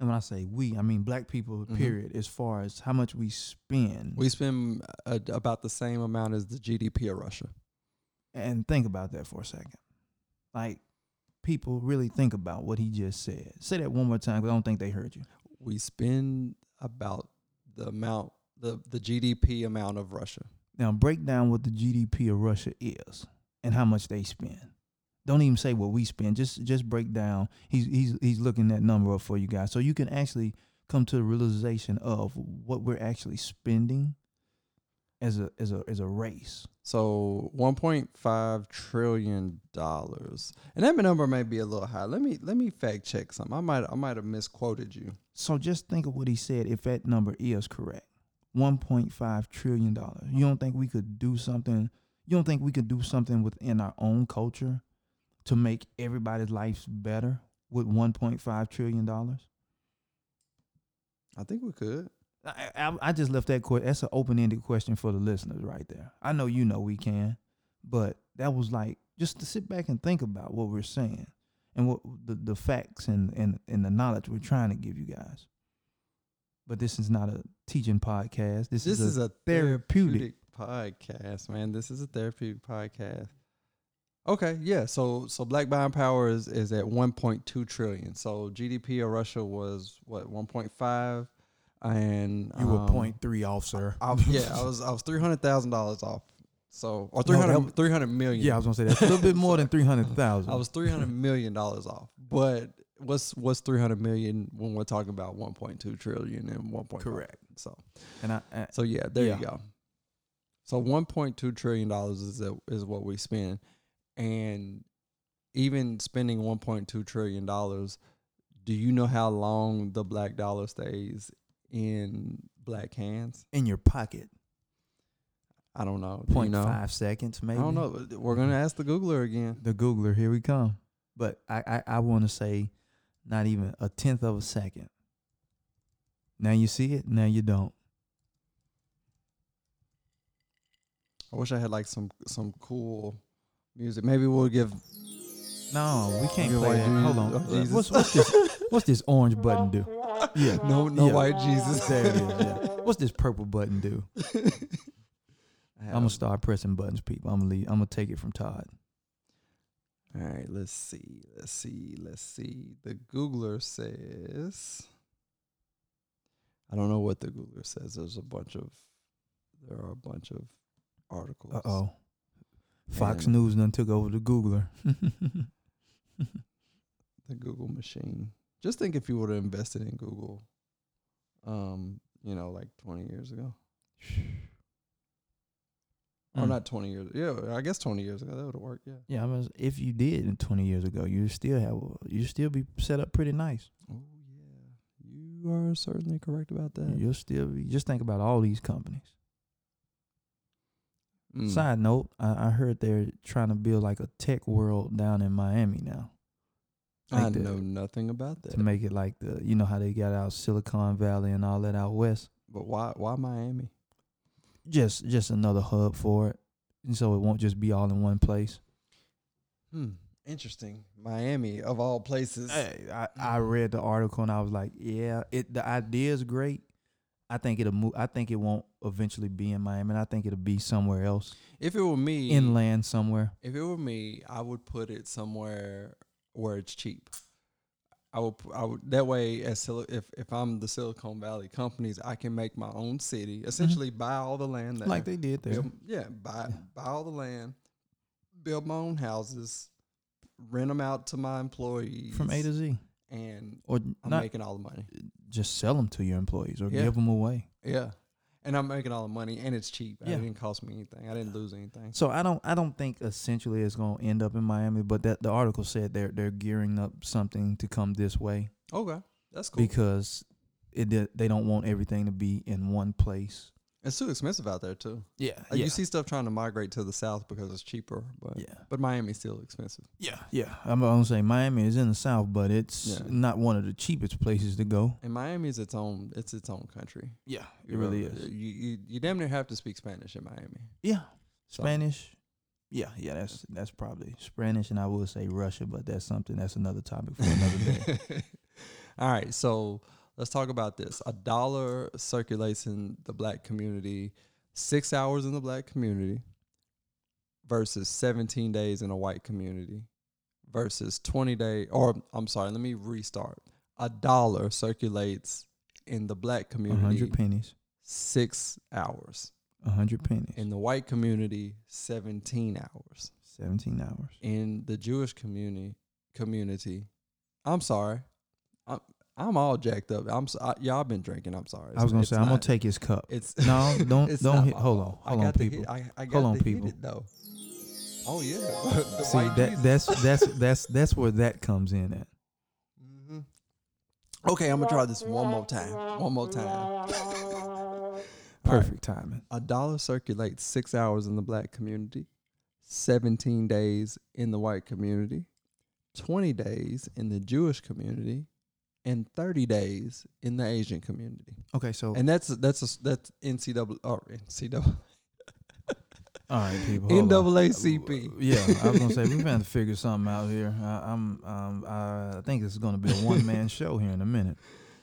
and when I say we, I mean black people.
Mhm.
Period. As far as how much we spend,
we spend uh, about the same amount as the GDP of Russia.
and think about that for a second. Like, people really think about what he just said. Say that one more time, 'cause I don't think they heard you.
We spend about the amount the the GDP amount of Russia.
Now break down what the GDP of Russia is and how much they spend. Don't even say what we spend. Just just break down. He's he's he's looking that number up for you guys, so you can actually come to the realization of what we're actually spending as a as a as a race.
So 1.5 trillion dollars, and that number may be a little high. Let me let me fact check something. I might I might have misquoted you.
So just think of what he said. If that number is correct, one point five trillion dollars. You don't think we could do something? You don't think we could do something within our own culture to make everybody's lives better with one point five trillion dollars?
I think we could.
I, I, I just left that question. That's an open ended question for the listeners right there. I know you know we can, but that was like just to sit back and think about what we're saying and what the, the facts and, and, and the knowledge we're trying to give you guys. But this is not a teaching podcast. This,
This
is,
is
a,
a
therapeutic.
therapeutic podcast, man. This is a therapeutic podcast. Okay, yeah. So so black buying power is is at 1.2 trillion. So GDP of Russia was what 1.5, and
you were
um,
point three off, sir.
I, yeah, I was I was three hundred thousand dollars off. So or
No,
300,
that
300 million.
yeah, I was gonna say that's a little bit more than three hundred thousand.
I was three hundred million dollars off. But what's what's three hundred million when we're talking about one point two trillion and one point
Correct.
So
and I, I
so yeah, there
Yeah.
you go. So one point two trillion dollars is a, is what we spend, and even spending one point two trillion dollars, do you know how long the black dollar stays in black hands?
in your pocket,
I don't know. Do you know?
five seconds maybe.
I don't know. We're gonna ask the Googler again.
the Googler, here we come. But I, I, I want to say not even a tenth of a second. Now you see it, now you don't.
I wish I had like some some cool music. Maybe we'll give.
No, we can't play
white
that. Hold on.
oh,
What's, what's this? What's this orange button do? *laughs* Yeah.
No, no
Yeah.
white Jesus.
There it is. Yeah. *laughs* What's this purple button do? *laughs* I'm gonna start pressing buttons, people. I'm gonna leave. I'm gonna take it from Todd.
All right, let's see. Let's see. Let's see. The Googler says. I don't know what the Googler says. There's a bunch of. There are a bunch of articles.
Uh oh. Fox
And-
News done took over the Googler. *laughs*
The Google machine. Just think if you would have invested in Google, um, you know, like 20 years ago. Or
Mm.
not 20 years. Yeah, I guess 20 years ago that would have worked. Yeah.
Yeah, I mean, if you did in 20 years ago, you still have you still be set up pretty nice.
Oh yeah, you are certainly correct about that.
You'll still be. Just think about all these companies.
Mm.
Side note, I, I heard they're trying to build like a tech world down in Miami now
I
the-
know nothing about that.
to make it like the you know how they got out Silicon Valley and all that out west.
But why? Why Miami?
Just just another hub for it, and so it won't just be all in one place.
Hmm. Interesting. Miami of all places.
Hey, I, I read the article and I was like, yeah, it the idea is great. I think it'll move. I think it won't eventually be in Miami. And I think it'll be somewhere else,
If it were me,
inland somewhere.
if it were me, I would put it somewhere where it's cheap. I would, I would that way as if if I'm the Silicon Valley companies, I can make my own city, essentially buy all the land there,
Mm-hmm. like they did there.
build, yeah, buy buy all the land, build my own houses, rent them out to my employees
From A to Z,
and
or
I'm
not
making all the money.
just sell them to your employees or
Yeah.
give them away.
Yeah, and I'm making all the money, and it's cheap.
Yeah.
It didn't cost me anything. I didn't lose anything.
So I don't I don't think essentially it's going to end up in Miami, but that the article said they're they're gearing up something to come this way
Okay, that's cool.
because it they don't want everything to be in one place.
It's too expensive out there too.
Yeah,
Like, You see stuff trying to migrate to the south because it's cheaper, but
yeah,
but Miami's still expensive.
yeah, yeah. I'm gonna say Miami is in the south, but it's
Yeah.
not one of the cheapest places to go.
And Miami's its own. It's its own country.
Yeah, it
You
really
know,
is.
You, you you damn near have to speak Spanish in Miami.
Yeah,
So-
Spanish. Yeah, yeah. That's that's probably Spanish, and I will say Russia, but that's something that's another topic for another day. *laughs*
All right, so let's talk about this. A dollar circulates in the black community, six hours in the black community, versus 17 days in a white community, versus 20 day. Or I'm sorry, let me restart. A dollar circulates in the black community
hundred pennies.
six hours.
A hundred pennies.
In the white community, 17 hours.
Seventeen hours.
in the Jewish community community. I'm sorry. I'm I'm all jacked up. I'm so, I, y'all been drinking. I'm sorry.
I was gonna
It's
say I'm gonna take his cup.
It's
No, don't *laughs*
it's
don't hit. Hold on, hold on,
to hit-
people.
I, I
Hold on, people.
it, though. Oh yeah. *laughs*
See that
Jesus. *laughs*
that's that's that's that's where that comes in at.
Mm-hmm. Okay, I'm gonna try this one more time. One more time. All right.
Perfect timing.
A dollar circulates six hours in the black community, 17 days in the white community, 20 days in the Jewish community, and 30 days in the Asian community.
Okay, so
And that's that's a, that's NCAA or NCAA *laughs*
all right, people.
NAACP.
Yeah, I was gonna say we're gonna figure something out here. I, I'm um I think this is gonna be a one man *laughs* show here in a minute.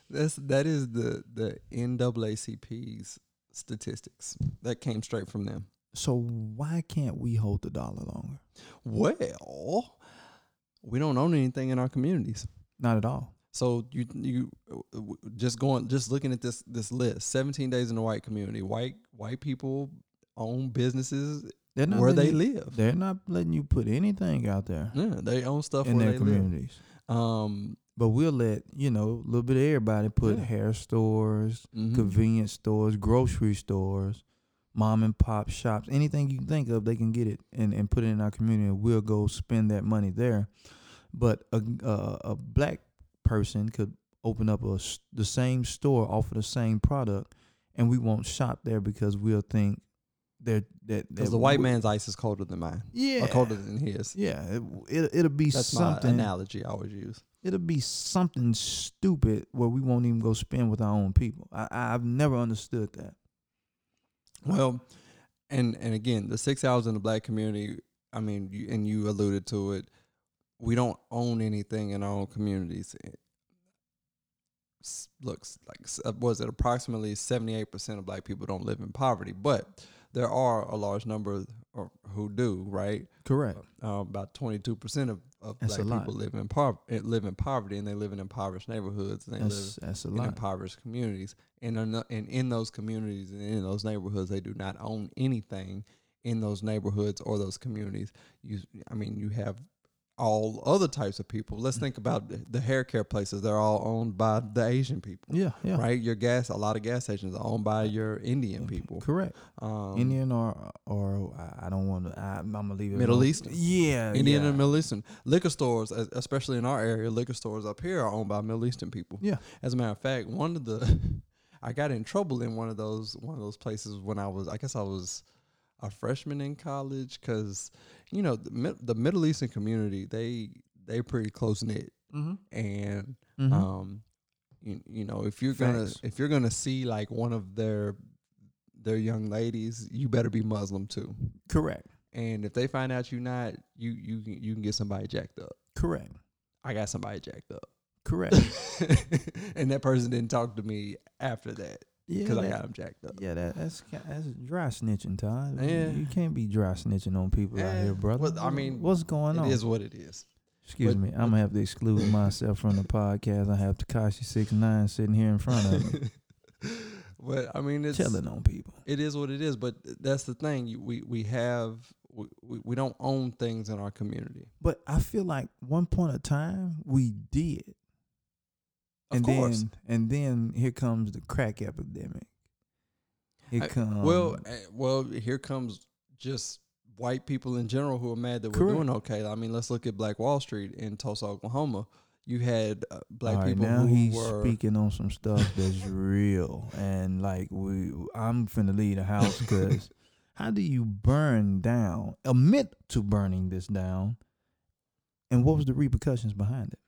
That's that is the the NAACP's statistics that came straight from them.
So why can't we hold the dollar longer?
Well, we don't own anything in our communities.
Not at all.
So you you just going just looking at this this list. 17 days in the white community. White white people own businesses where they
you-
live.
They're not letting you put anything out there
Yeah, they own stuff
in their communities.
live. Um,
But we'll let you know a little bit of everybody put
Yeah.
hair stores,
mhm.
convenience stores, grocery stores, mom and pop shops, anything you can think of, they can get it and, and put it in our community. and We'll go spend that money there. But a a, a black person could open up a the same store, offer the same product, and we won't shop there because we'll think they're that
Because
that
the white man's ice is colder than mine.
yeah
Or colder than his.
yeah it, it, it'll be
That's
something
my analogy I always use.
it'll be something stupid where we won't even go spend with our own people. I, I've never understood that.
Well, and and again, the six hours in the black community. I mean, you, and you alluded to it. We don't own anything in our own communities. It looks like uh, was it approximately seventy eight percent of black people don't live in poverty, but there are a large number or who do. Right,
Correct.
uh, about twenty two percent of, of
That's
black people live in pov- eh, live in poverty, and they live in impoverished neighborhoods. And they live
That's that's a
in
lot.
impoverished communities. And in, and in those communities and in those neighborhoods, they do not own anything in those neighborhoods or those communities. You, I mean, you have all other types of people. Let's think about the- hair care places. They're all owned by the Asian people,
Yeah, yeah.
right? Your gas, a lot of gas stations are owned by your Indian people.
Correct.
Um,
Indian or or I- don't want to. I'm gonna leave it.
Middle. Eastern.
Yeah,
Indian
yeah.
and Middle Eastern liquor stores, especially in our area, liquor stores up here are owned by Middle Eastern people.
Yeah.
As a matter of fact, one of the *laughs* I got in trouble in one of those one of those places when I was I guess I was a freshman in college because you know the, the Middle Eastern community they they pretty close knit
Mm-hmm.
and
Mhm.
um you, you know if you're gonna if you're gonna see like one of their their young ladies you better be Muslim too
Correct.
and if they find out you're not you you you can get somebody jacked up
Correct.
I got somebody jacked up
Correct. *laughs*
and that person didn't talk to me after that
Yeah.
because I got him jacked up.
Yeah, that, that's that's dry snitching, Todd. You-
Yeah.
You can't be dry snitching on people out
Eh,
here, brother.
well, I mean,
what's going
It
on?
is what it is.
Excuse
But-
me. I'm gonna have to exclude myself from the podcast. I have Tekashi six nine sitting here in front of me, *laughs*
but I mean, it's
telling on people.
it is what it is. But that's the thing. We we have we we don't own things in our community.
But I feel like one point of time we did,
Of
and
course.
then and then here comes the crack epidemic. Here
I-
comes
well, eh, well, here comes just white people in general who are mad that we're doing okay. I mean, let's look at Black Wall Street in Tulsa, Oklahoma. You had uh, black
right,
people
now
who
he's
were
speaking on some stuff that's *laughs* real, and like we, I'm finna leave the house because *laughs* how do you burn down, admit to burning this down, and what was the repercussions behind it?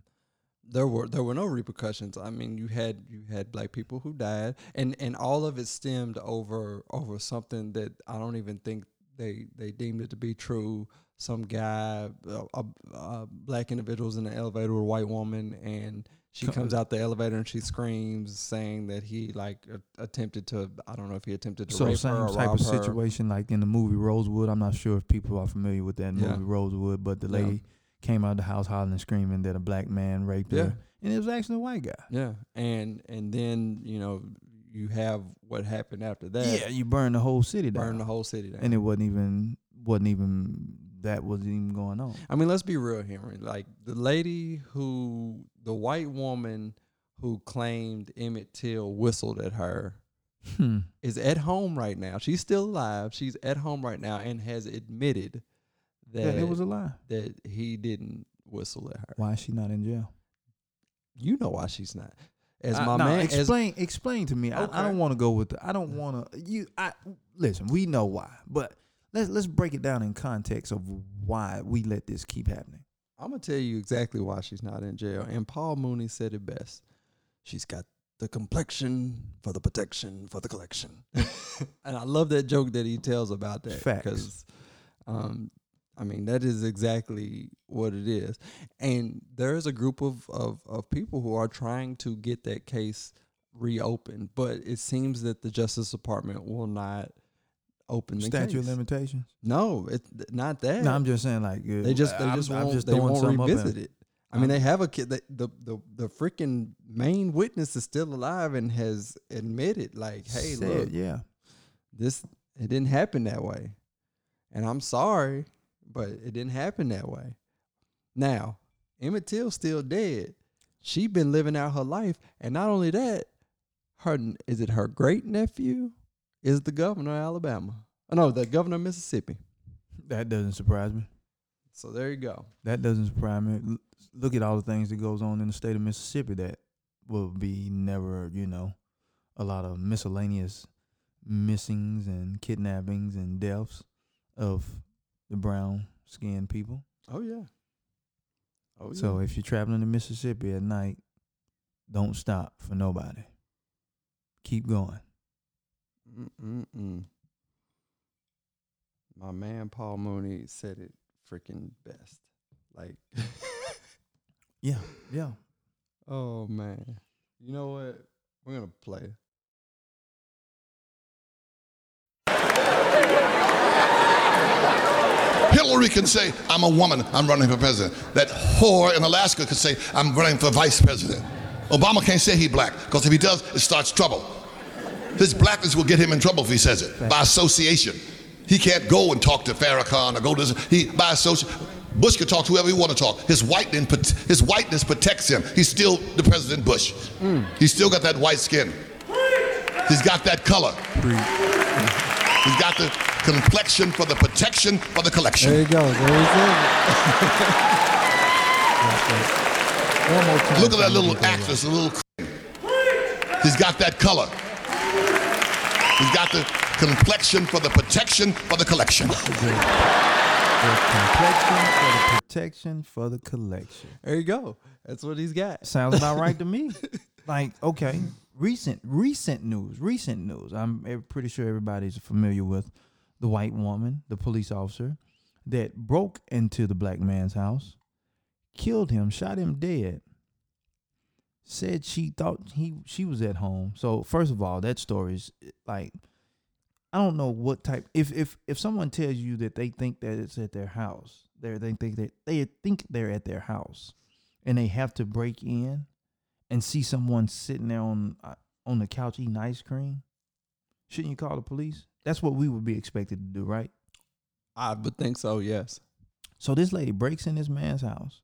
There were there were no repercussions. I mean, you had you had black people who died, and and all of it stemmed over over something that I don't even think they they deemed it to be true. Some guy, uh, a, black individuals in the elevator with a white woman, and she comes out the elevator and she screams, saying that he like a- attempted to. I don't know if he attempted to
So
rape
same
her or
type
rob
of
her.
situation like in the movie Rosewood. I'm not sure if people are familiar with that
Yeah.
movie Rosewood, but the
Yeah.
Came out of the house hollering and screaming that a black man raped
Yeah.
her, and it was actually a white guy.
Yeah, and and then you know you have what happened after that.
yeah, you burn the whole city down,
burn the whole city down.
and it wasn't even wasn't even that wasn't even going on.
I mean, let's be real, Henry. Like the lady who, the white woman who claimed Emmett Till whistled at her,
Hmm.
is at home right now. She's still alive. She's at home right now and has admitted that
it was a lie.
that he didn't whistle at her.
Why is she not in jail?
You know why she's not. As
I-
my
nah,
man, as,
explain explain to me. I, I don't want to go with. The, I don't want to. You. I listen. We know why, but let's let's break it down in context of why we let this keep happening.
I'm gonna tell you exactly why she's not in jail. And Paul Mooney said it best. She's got the complexion for the protection for the collection. *laughs* and I love that joke that he tells about that
Facts.
because, um, I mean that is exactly what it is. And there is a group of, of of people who are trying to get that case reopened, but it seems that the Justice Department will not open the
Statute of
case.
limitations.
No, it's not that.
No, I'm just saying like uh,
They just they
I'm-
just
I'm
won't
just
they won't revisit it. I mean, they have a kid. The, the the the freaking main witness is still alive and has admitted, like, "Hey,
Said,
look,
yeah.
this it didn't happen that way, and I'm sorry, but it didn't happen that way." Now, Emmett Till's still dead. She been living out her life, and not only that, her is it her great nephew is the governor of Alabama. Oh, no, the governor of Mississippi.
That doesn't surprise me.
So there you go.
That doesn't surprise me. Look at all the things that goes on in the state of Mississippi that will be never, you know, a lot of miscellaneous missings and kidnappings and deaths of the brown skinned people.
Oh yeah. Oh yeah.
So if you're traveling to Mississippi at night, don't stop for nobody. Keep going.
Mm-mm-mm. My man Paul Mooney said it freaking best. Like, *laughs*
Yeah, yeah.
oh man. You know what? We're gonna play.
Hillary can say, I'm a woman, I'm running for president. That whore in Alaska could say, I'm running for vice president. Obama can't say he black, because if he does, it starts trouble. His blackness will get him in trouble if he says it, by association. He can't go and talk to Farrakhan or go to he by association. Bush can talk to whoever he want to talk. His whiteness, his whiteness protects him. He's still the President Bush. Mm. He's still got that white skin. He's got that color. He's got the complexion for the protection for the collection.
There you go. There he said *laughs*
One more time.
Look at that little
can go right.
actress, a little. He's got that color. He's got the complexion for the protection for the collection. *laughs*
The complexion for the protection for the collection.
There you go. That's what he's got.
Sounds about right to me. *laughs* Like, okay, recent recent news, recent news. I'm eh, pretty sure everybody's familiar with the white woman, the police officer that broke into the black man's house, killed him, shot him dead. Said she thought he she was at home. So first of all, that story is like I don't know what type. If if if someone tells you that they think that it's at their house, they they think that they think they're at their house, and they have to break in, and see someone sitting there on uh, on the couch eating ice cream, shouldn't you call the police? That's what we would be expected to do, right?
I would think so. Yes.
So this lady breaks in this man's house,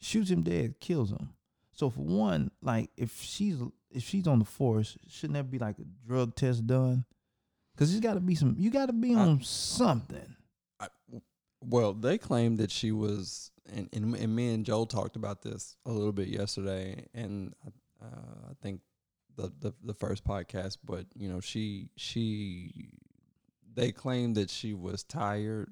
shoots him dead, kills him. So for one, like if she's if she's on the force, shouldn't there be like a drug test done? Because there's got to be some. You got to be
I-
on something.
I, well, they claim that she was, and, and and me and Joel talked about this a little bit yesterday, and uh, I think the, the the first podcast. But you know, she she they claimed that she was tired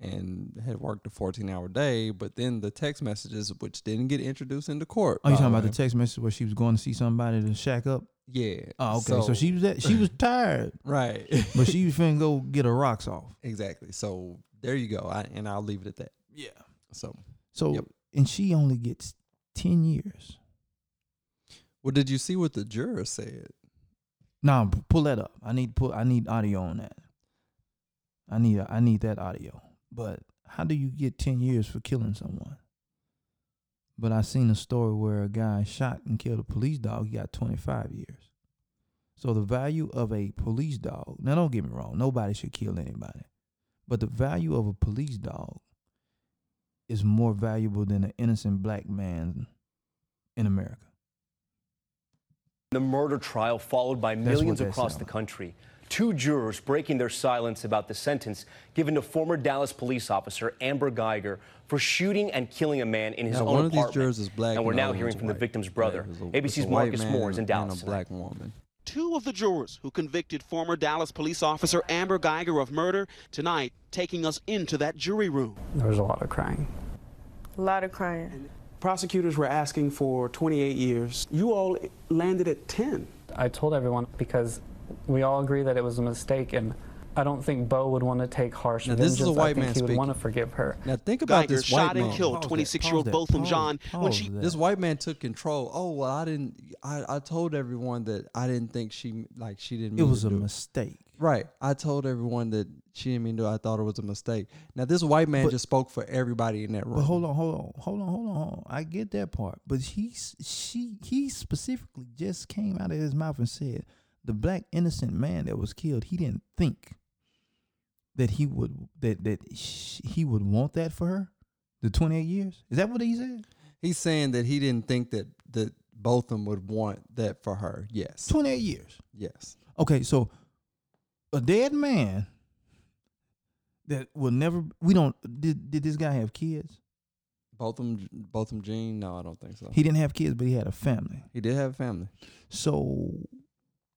and had worked a fourteen hour day, but then the text messages, which didn't get introduced into court.
Oh, you talking
the
about the text message where she was going to see somebody to shack up?
Yeah.
Oh, okay. So, she was at, she was *laughs* tired,
right.
but she was finna go get her rocks off.
exactly. So there you go. I, and I'll leave it at that.
Yeah.
So,
So
Yep.
and she only gets ten years.
Well, did you see what the juror said?
Now pull that up. I need put. I need audio on that. I need. I need that audio. But how do you get ten years for killing someone? But I seen a story where a guy shot and killed a police dog. He got twenty five years. So the value of a police dog. Now don't get me wrong. Nobody should kill anybody. But the value of a police dog is more valuable than an innocent black man in America.
The murder trial followed by millions across the country. Two jurors breaking their silence about the sentence given to former Dallas police officer Amber Guyger for shooting and killing a man in his
Now,
own
one of these
apartment.
jurors is black.
And we're
the
now hearing
one's
from the victim's brother.
it was a-
ABC's
it's a white
Marcus Moore is in
and
Dallas
a black woman.
Two of the jurors who convicted former Dallas police officer Amber Guyger of murder tonight taking us into that jury room.
There was a lot of crying.
A lot of crying.
Prosecutors were asking for 28 years. You all landed at 10.
I told everyone because we all agree that it was a mistake, and I don't think Bo would want to take harsh
Now, this is a white
I think
man
he would want to
speaking.
forgive her.
Now think about
Guyger
this white
shot and
man.
killed 26 year old
pause that,
Botham
pause-
Jean when she
that.
This white man took control. Oh well, I didn't. I, I told everyone that I didn't think she like she didn't.
It was
to
a
do
mistake.
Right. I told everyone that she didn't mean to. I thought it was a mistake. Now this white man
But-
just spoke for everybody in that room.
But hold on, hold on, hold on, hold on, hold on. I get that part, but he's she he specifically just came out of his mouth and said the black innocent man that was killed. He didn't think that he would that that sh- he would want that for her. The twenty eight years is that what he said?
He's saying that he didn't think that that both of them would want that for her. Yes.
Twenty eight years.
Yes.
Okay, so a dead man that will never. We don't. Did did this guy have kids?
Both of them. Both of them. Gene. No, I don't think so.
He didn't have kids, but he had a family.
He did have a family.
So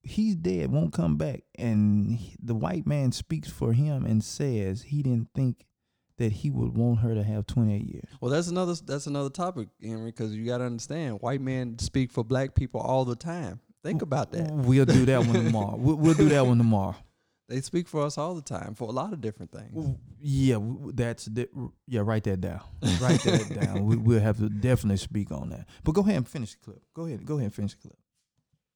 he's dead, won't come back. And he- the white man speaks for him and says he didn't think that he would want her to have 28 years.
Well, that's another that's another topic, Henry, because you got to understand, white men speak for black people all the time. Think about that.
We'll do that one tomorrow. We'll, we'll do that one tomorrow.
They speak for us all the time for a lot of different things.
Yeah, w- w- that's the, yeah. Write that down. Write that *laughs* down. We, we'll have to definitely speak on that. But go ahead and finish the clip. Go ahead. Go ahead and finish the clip.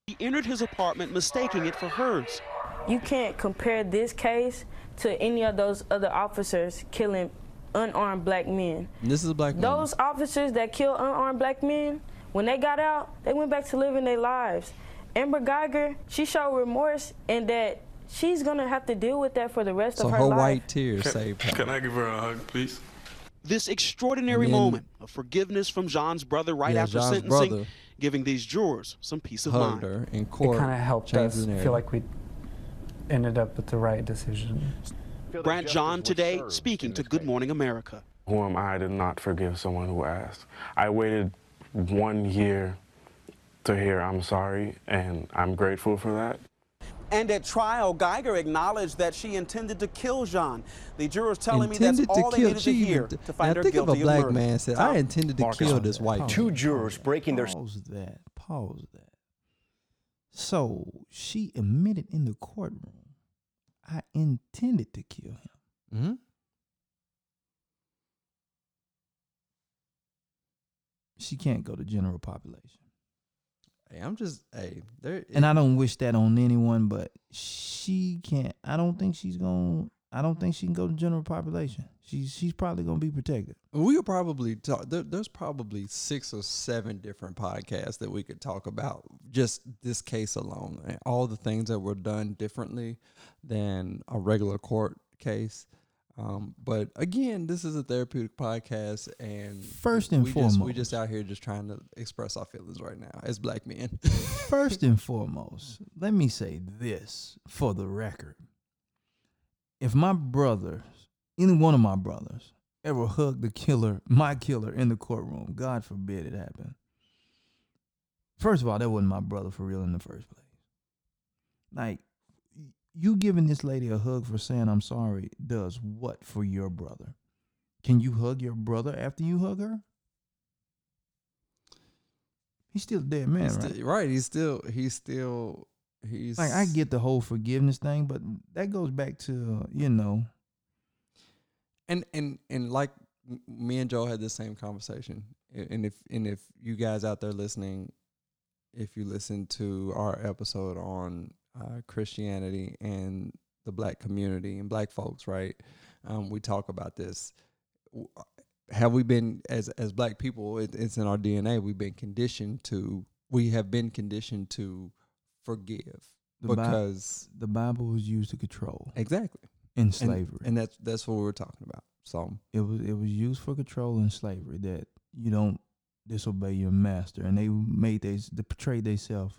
He entered his apartment mistaking it for hers.
You can't compare this case to any of those other officers killing unarmed black men.
And this is a black woman.
Those officers that kill unarmed black men, when they got out, they went back to living their lives. Amber Guyger, she showed remorse and that she's gonna have to deal with that for the rest
So
of
her,
her, life.
white tears saved her.
Can I give her a hug, please?
This extraordinary
then-
moment of forgiveness from Jean's brother right
Yeah,
after
John's
sentencing,
brother
giving these jurors some peace of mind.
her in
It kind of helped us feel like we ended up with the right decision.
Brandt Jean today speaking to Good Morning America.
Who am I to not forgive someone who asked? I waited one year to hear I'm sorry, and I'm grateful for that.
And at trial, Guyger acknowledged that she intended to kill Jean. The jurors telling me
intended
that's all
to
they
kill.
needed
She
to hear to find
now
her
think
guilty
of a black
murder.
man said, "I intended to
Marcus,
kill this white."
Pause
Two jurors breaking their
Pause that. Pause that. So she admitted in the courtroom, I intended to kill him.
hmm
She can't go to general population.
Hey, I'm just hey there.
And I don't wish that on anyone, but she can't. I don't think she's going. to I don't think she can go to general population. She's she's probably gonna be protected.
We could probably talk. There, there's probably six or seven different podcasts that we could talk about just this case alone, and all the things that were done differently than a regular court case. Um, but again, this is a therapeutic podcast, and
First and
we just, we
foremost.
just out here just trying to express our feelings right now as black men. *laughs*
First and foremost, let me say this for the record. If my brothers, any one of my brothers, ever hugged the killer, my killer, in the courtroom, God forbid it happened. First of all, that wasn't my brother for real in the first place. Like, you giving this lady a hug for saying I'm sorry does what for your brother? Can you hug your brother after you hug her? He's still a dead man,
He's
right?
still- right? He's still he's still he's
like I get the whole forgiveness thing, but that goes back to uh, you know
and and and like me and Joe had the same conversation, and if and if you guys out there listening, if you listen to our episode on uh, Christianity and the black community and black folks, right? Um, we talk about this. Have we been as as black people? It, it's in our DNA. We've been conditioned to. We have been conditioned to forgive
the Bi-
because
the Bible was used to control
exactly
in slavery.
and that's that's what we we're talking about. So
it was it was used for control in slavery that you don't disobey your master, and they made they they portrayed themselves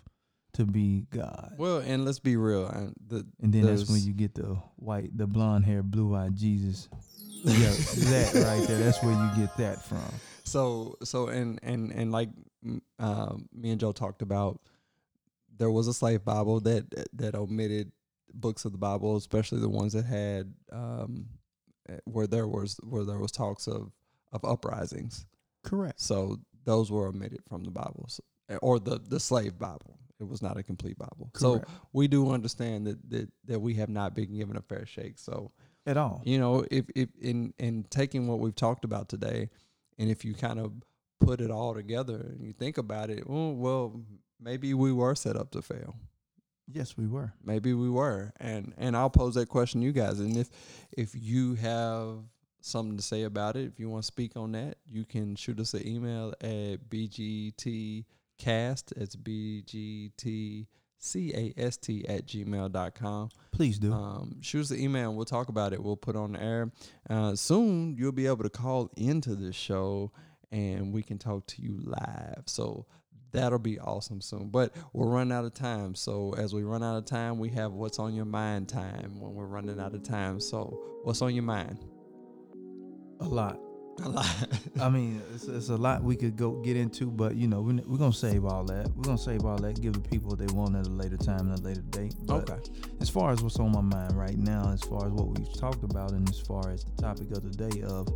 to be God.
Well, and let's be real. uh, the,
And then that's when you get the white, the blonde hair, blue eyed Jesus. Yeah, *laughs* that right there. That's where you get that from.
So so and and and like um, me and Joe talked about, there was a slave Bible that that omitted books of the Bible, especially the ones that had um, eh, where there was where there was talks of of uprisings.
Correct.
So those were omitted from the Bibles or the the slave Bible. It was not a complete Bible.
Correct.
So we do understand that, that that we have not been given a fair shake. So
At all.
you know, if if in in taking what we've talked about today, and if you kind of put it all together and you think about it, oh, well, maybe we were set up to fail.
Yes, we were.
Maybe we were, and and I'll pose that question to you guys. And if if you have something to say about it, if you want to speak on that, you can shoot us an email at bgtcast. It's bgtcast at gmail.com.
Please do.
Um, shoot us an email we'll talk about it. We'll put it on the air. Uh, soon you'll be able to call into this show and we can talk to you live. So that'll be awesome soon. But we're running out of time. So as we run out of time, we have what's on your mind time when we're running out of time. So what's on your mind?
A lot. *laughs*
A lot.
I mean, it's, it's a lot we could go get into, but you know, we're, we're gonna save all that. We're gonna save all that, give the people what they want at a later time and a later date. But
Okay.
As far as what's on my mind right now, as far as what we've talked about, and as far as the topic of the day of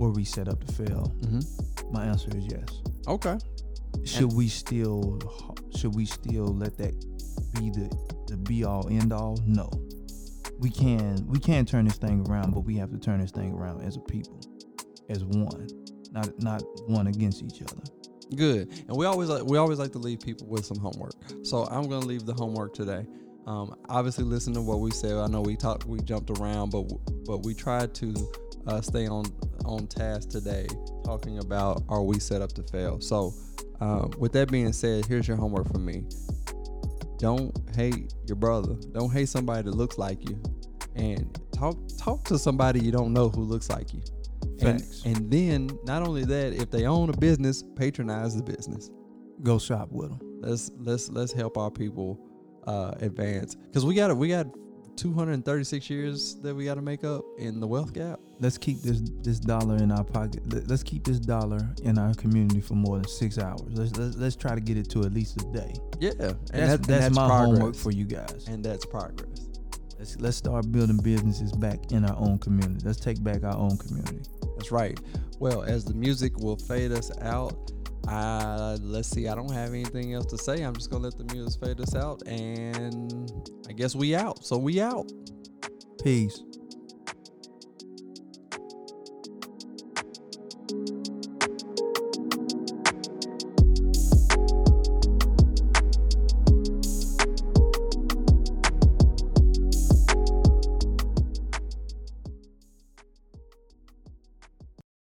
were we set up to fail,
Mm-hmm.
my answer is yes.
Okay.
Should we still should we still let that be the the be all end all? No. We can we can turn this thing around, but we have to turn this thing around as a people, as one, not not one against each other.
Good. And we always like we always like to leave people with some homework. So I'm gonna leave the homework today. Um, obviously, listen to what we said. I know we talked, we jumped around, but but we tried to uh, stay on on task today, talking about are we set up to fail. So, uh, with that being said, here's your homework for me. Don't hate your brother. Don't hate somebody that looks like you, and talk talk to somebody you don't know who looks like you. And,
Facts.
and then not only that, if they own a business, patronize the business.
Go shop with them.
Let's let's let's help our people uh, advance because we got we got 236 years that we got to make up in the wealth gap.
Let's keep this this dollar in our pocket. Let- Let's keep this dollar in our community for more than six hours. Let's let's, let's try to get it to at least a day.
Yeah, and
That's,
that- and
that's, my
progress.
homework for you guys.
and that's progress.
Let's let's start building businesses back in our own community. Let's take back our own community.
That's right. Well, as the music will fade us out, uh, let's see. I don't have anything else to say. I'm just gonna let the music fade us out, and I guess we out. So we out.
Peace.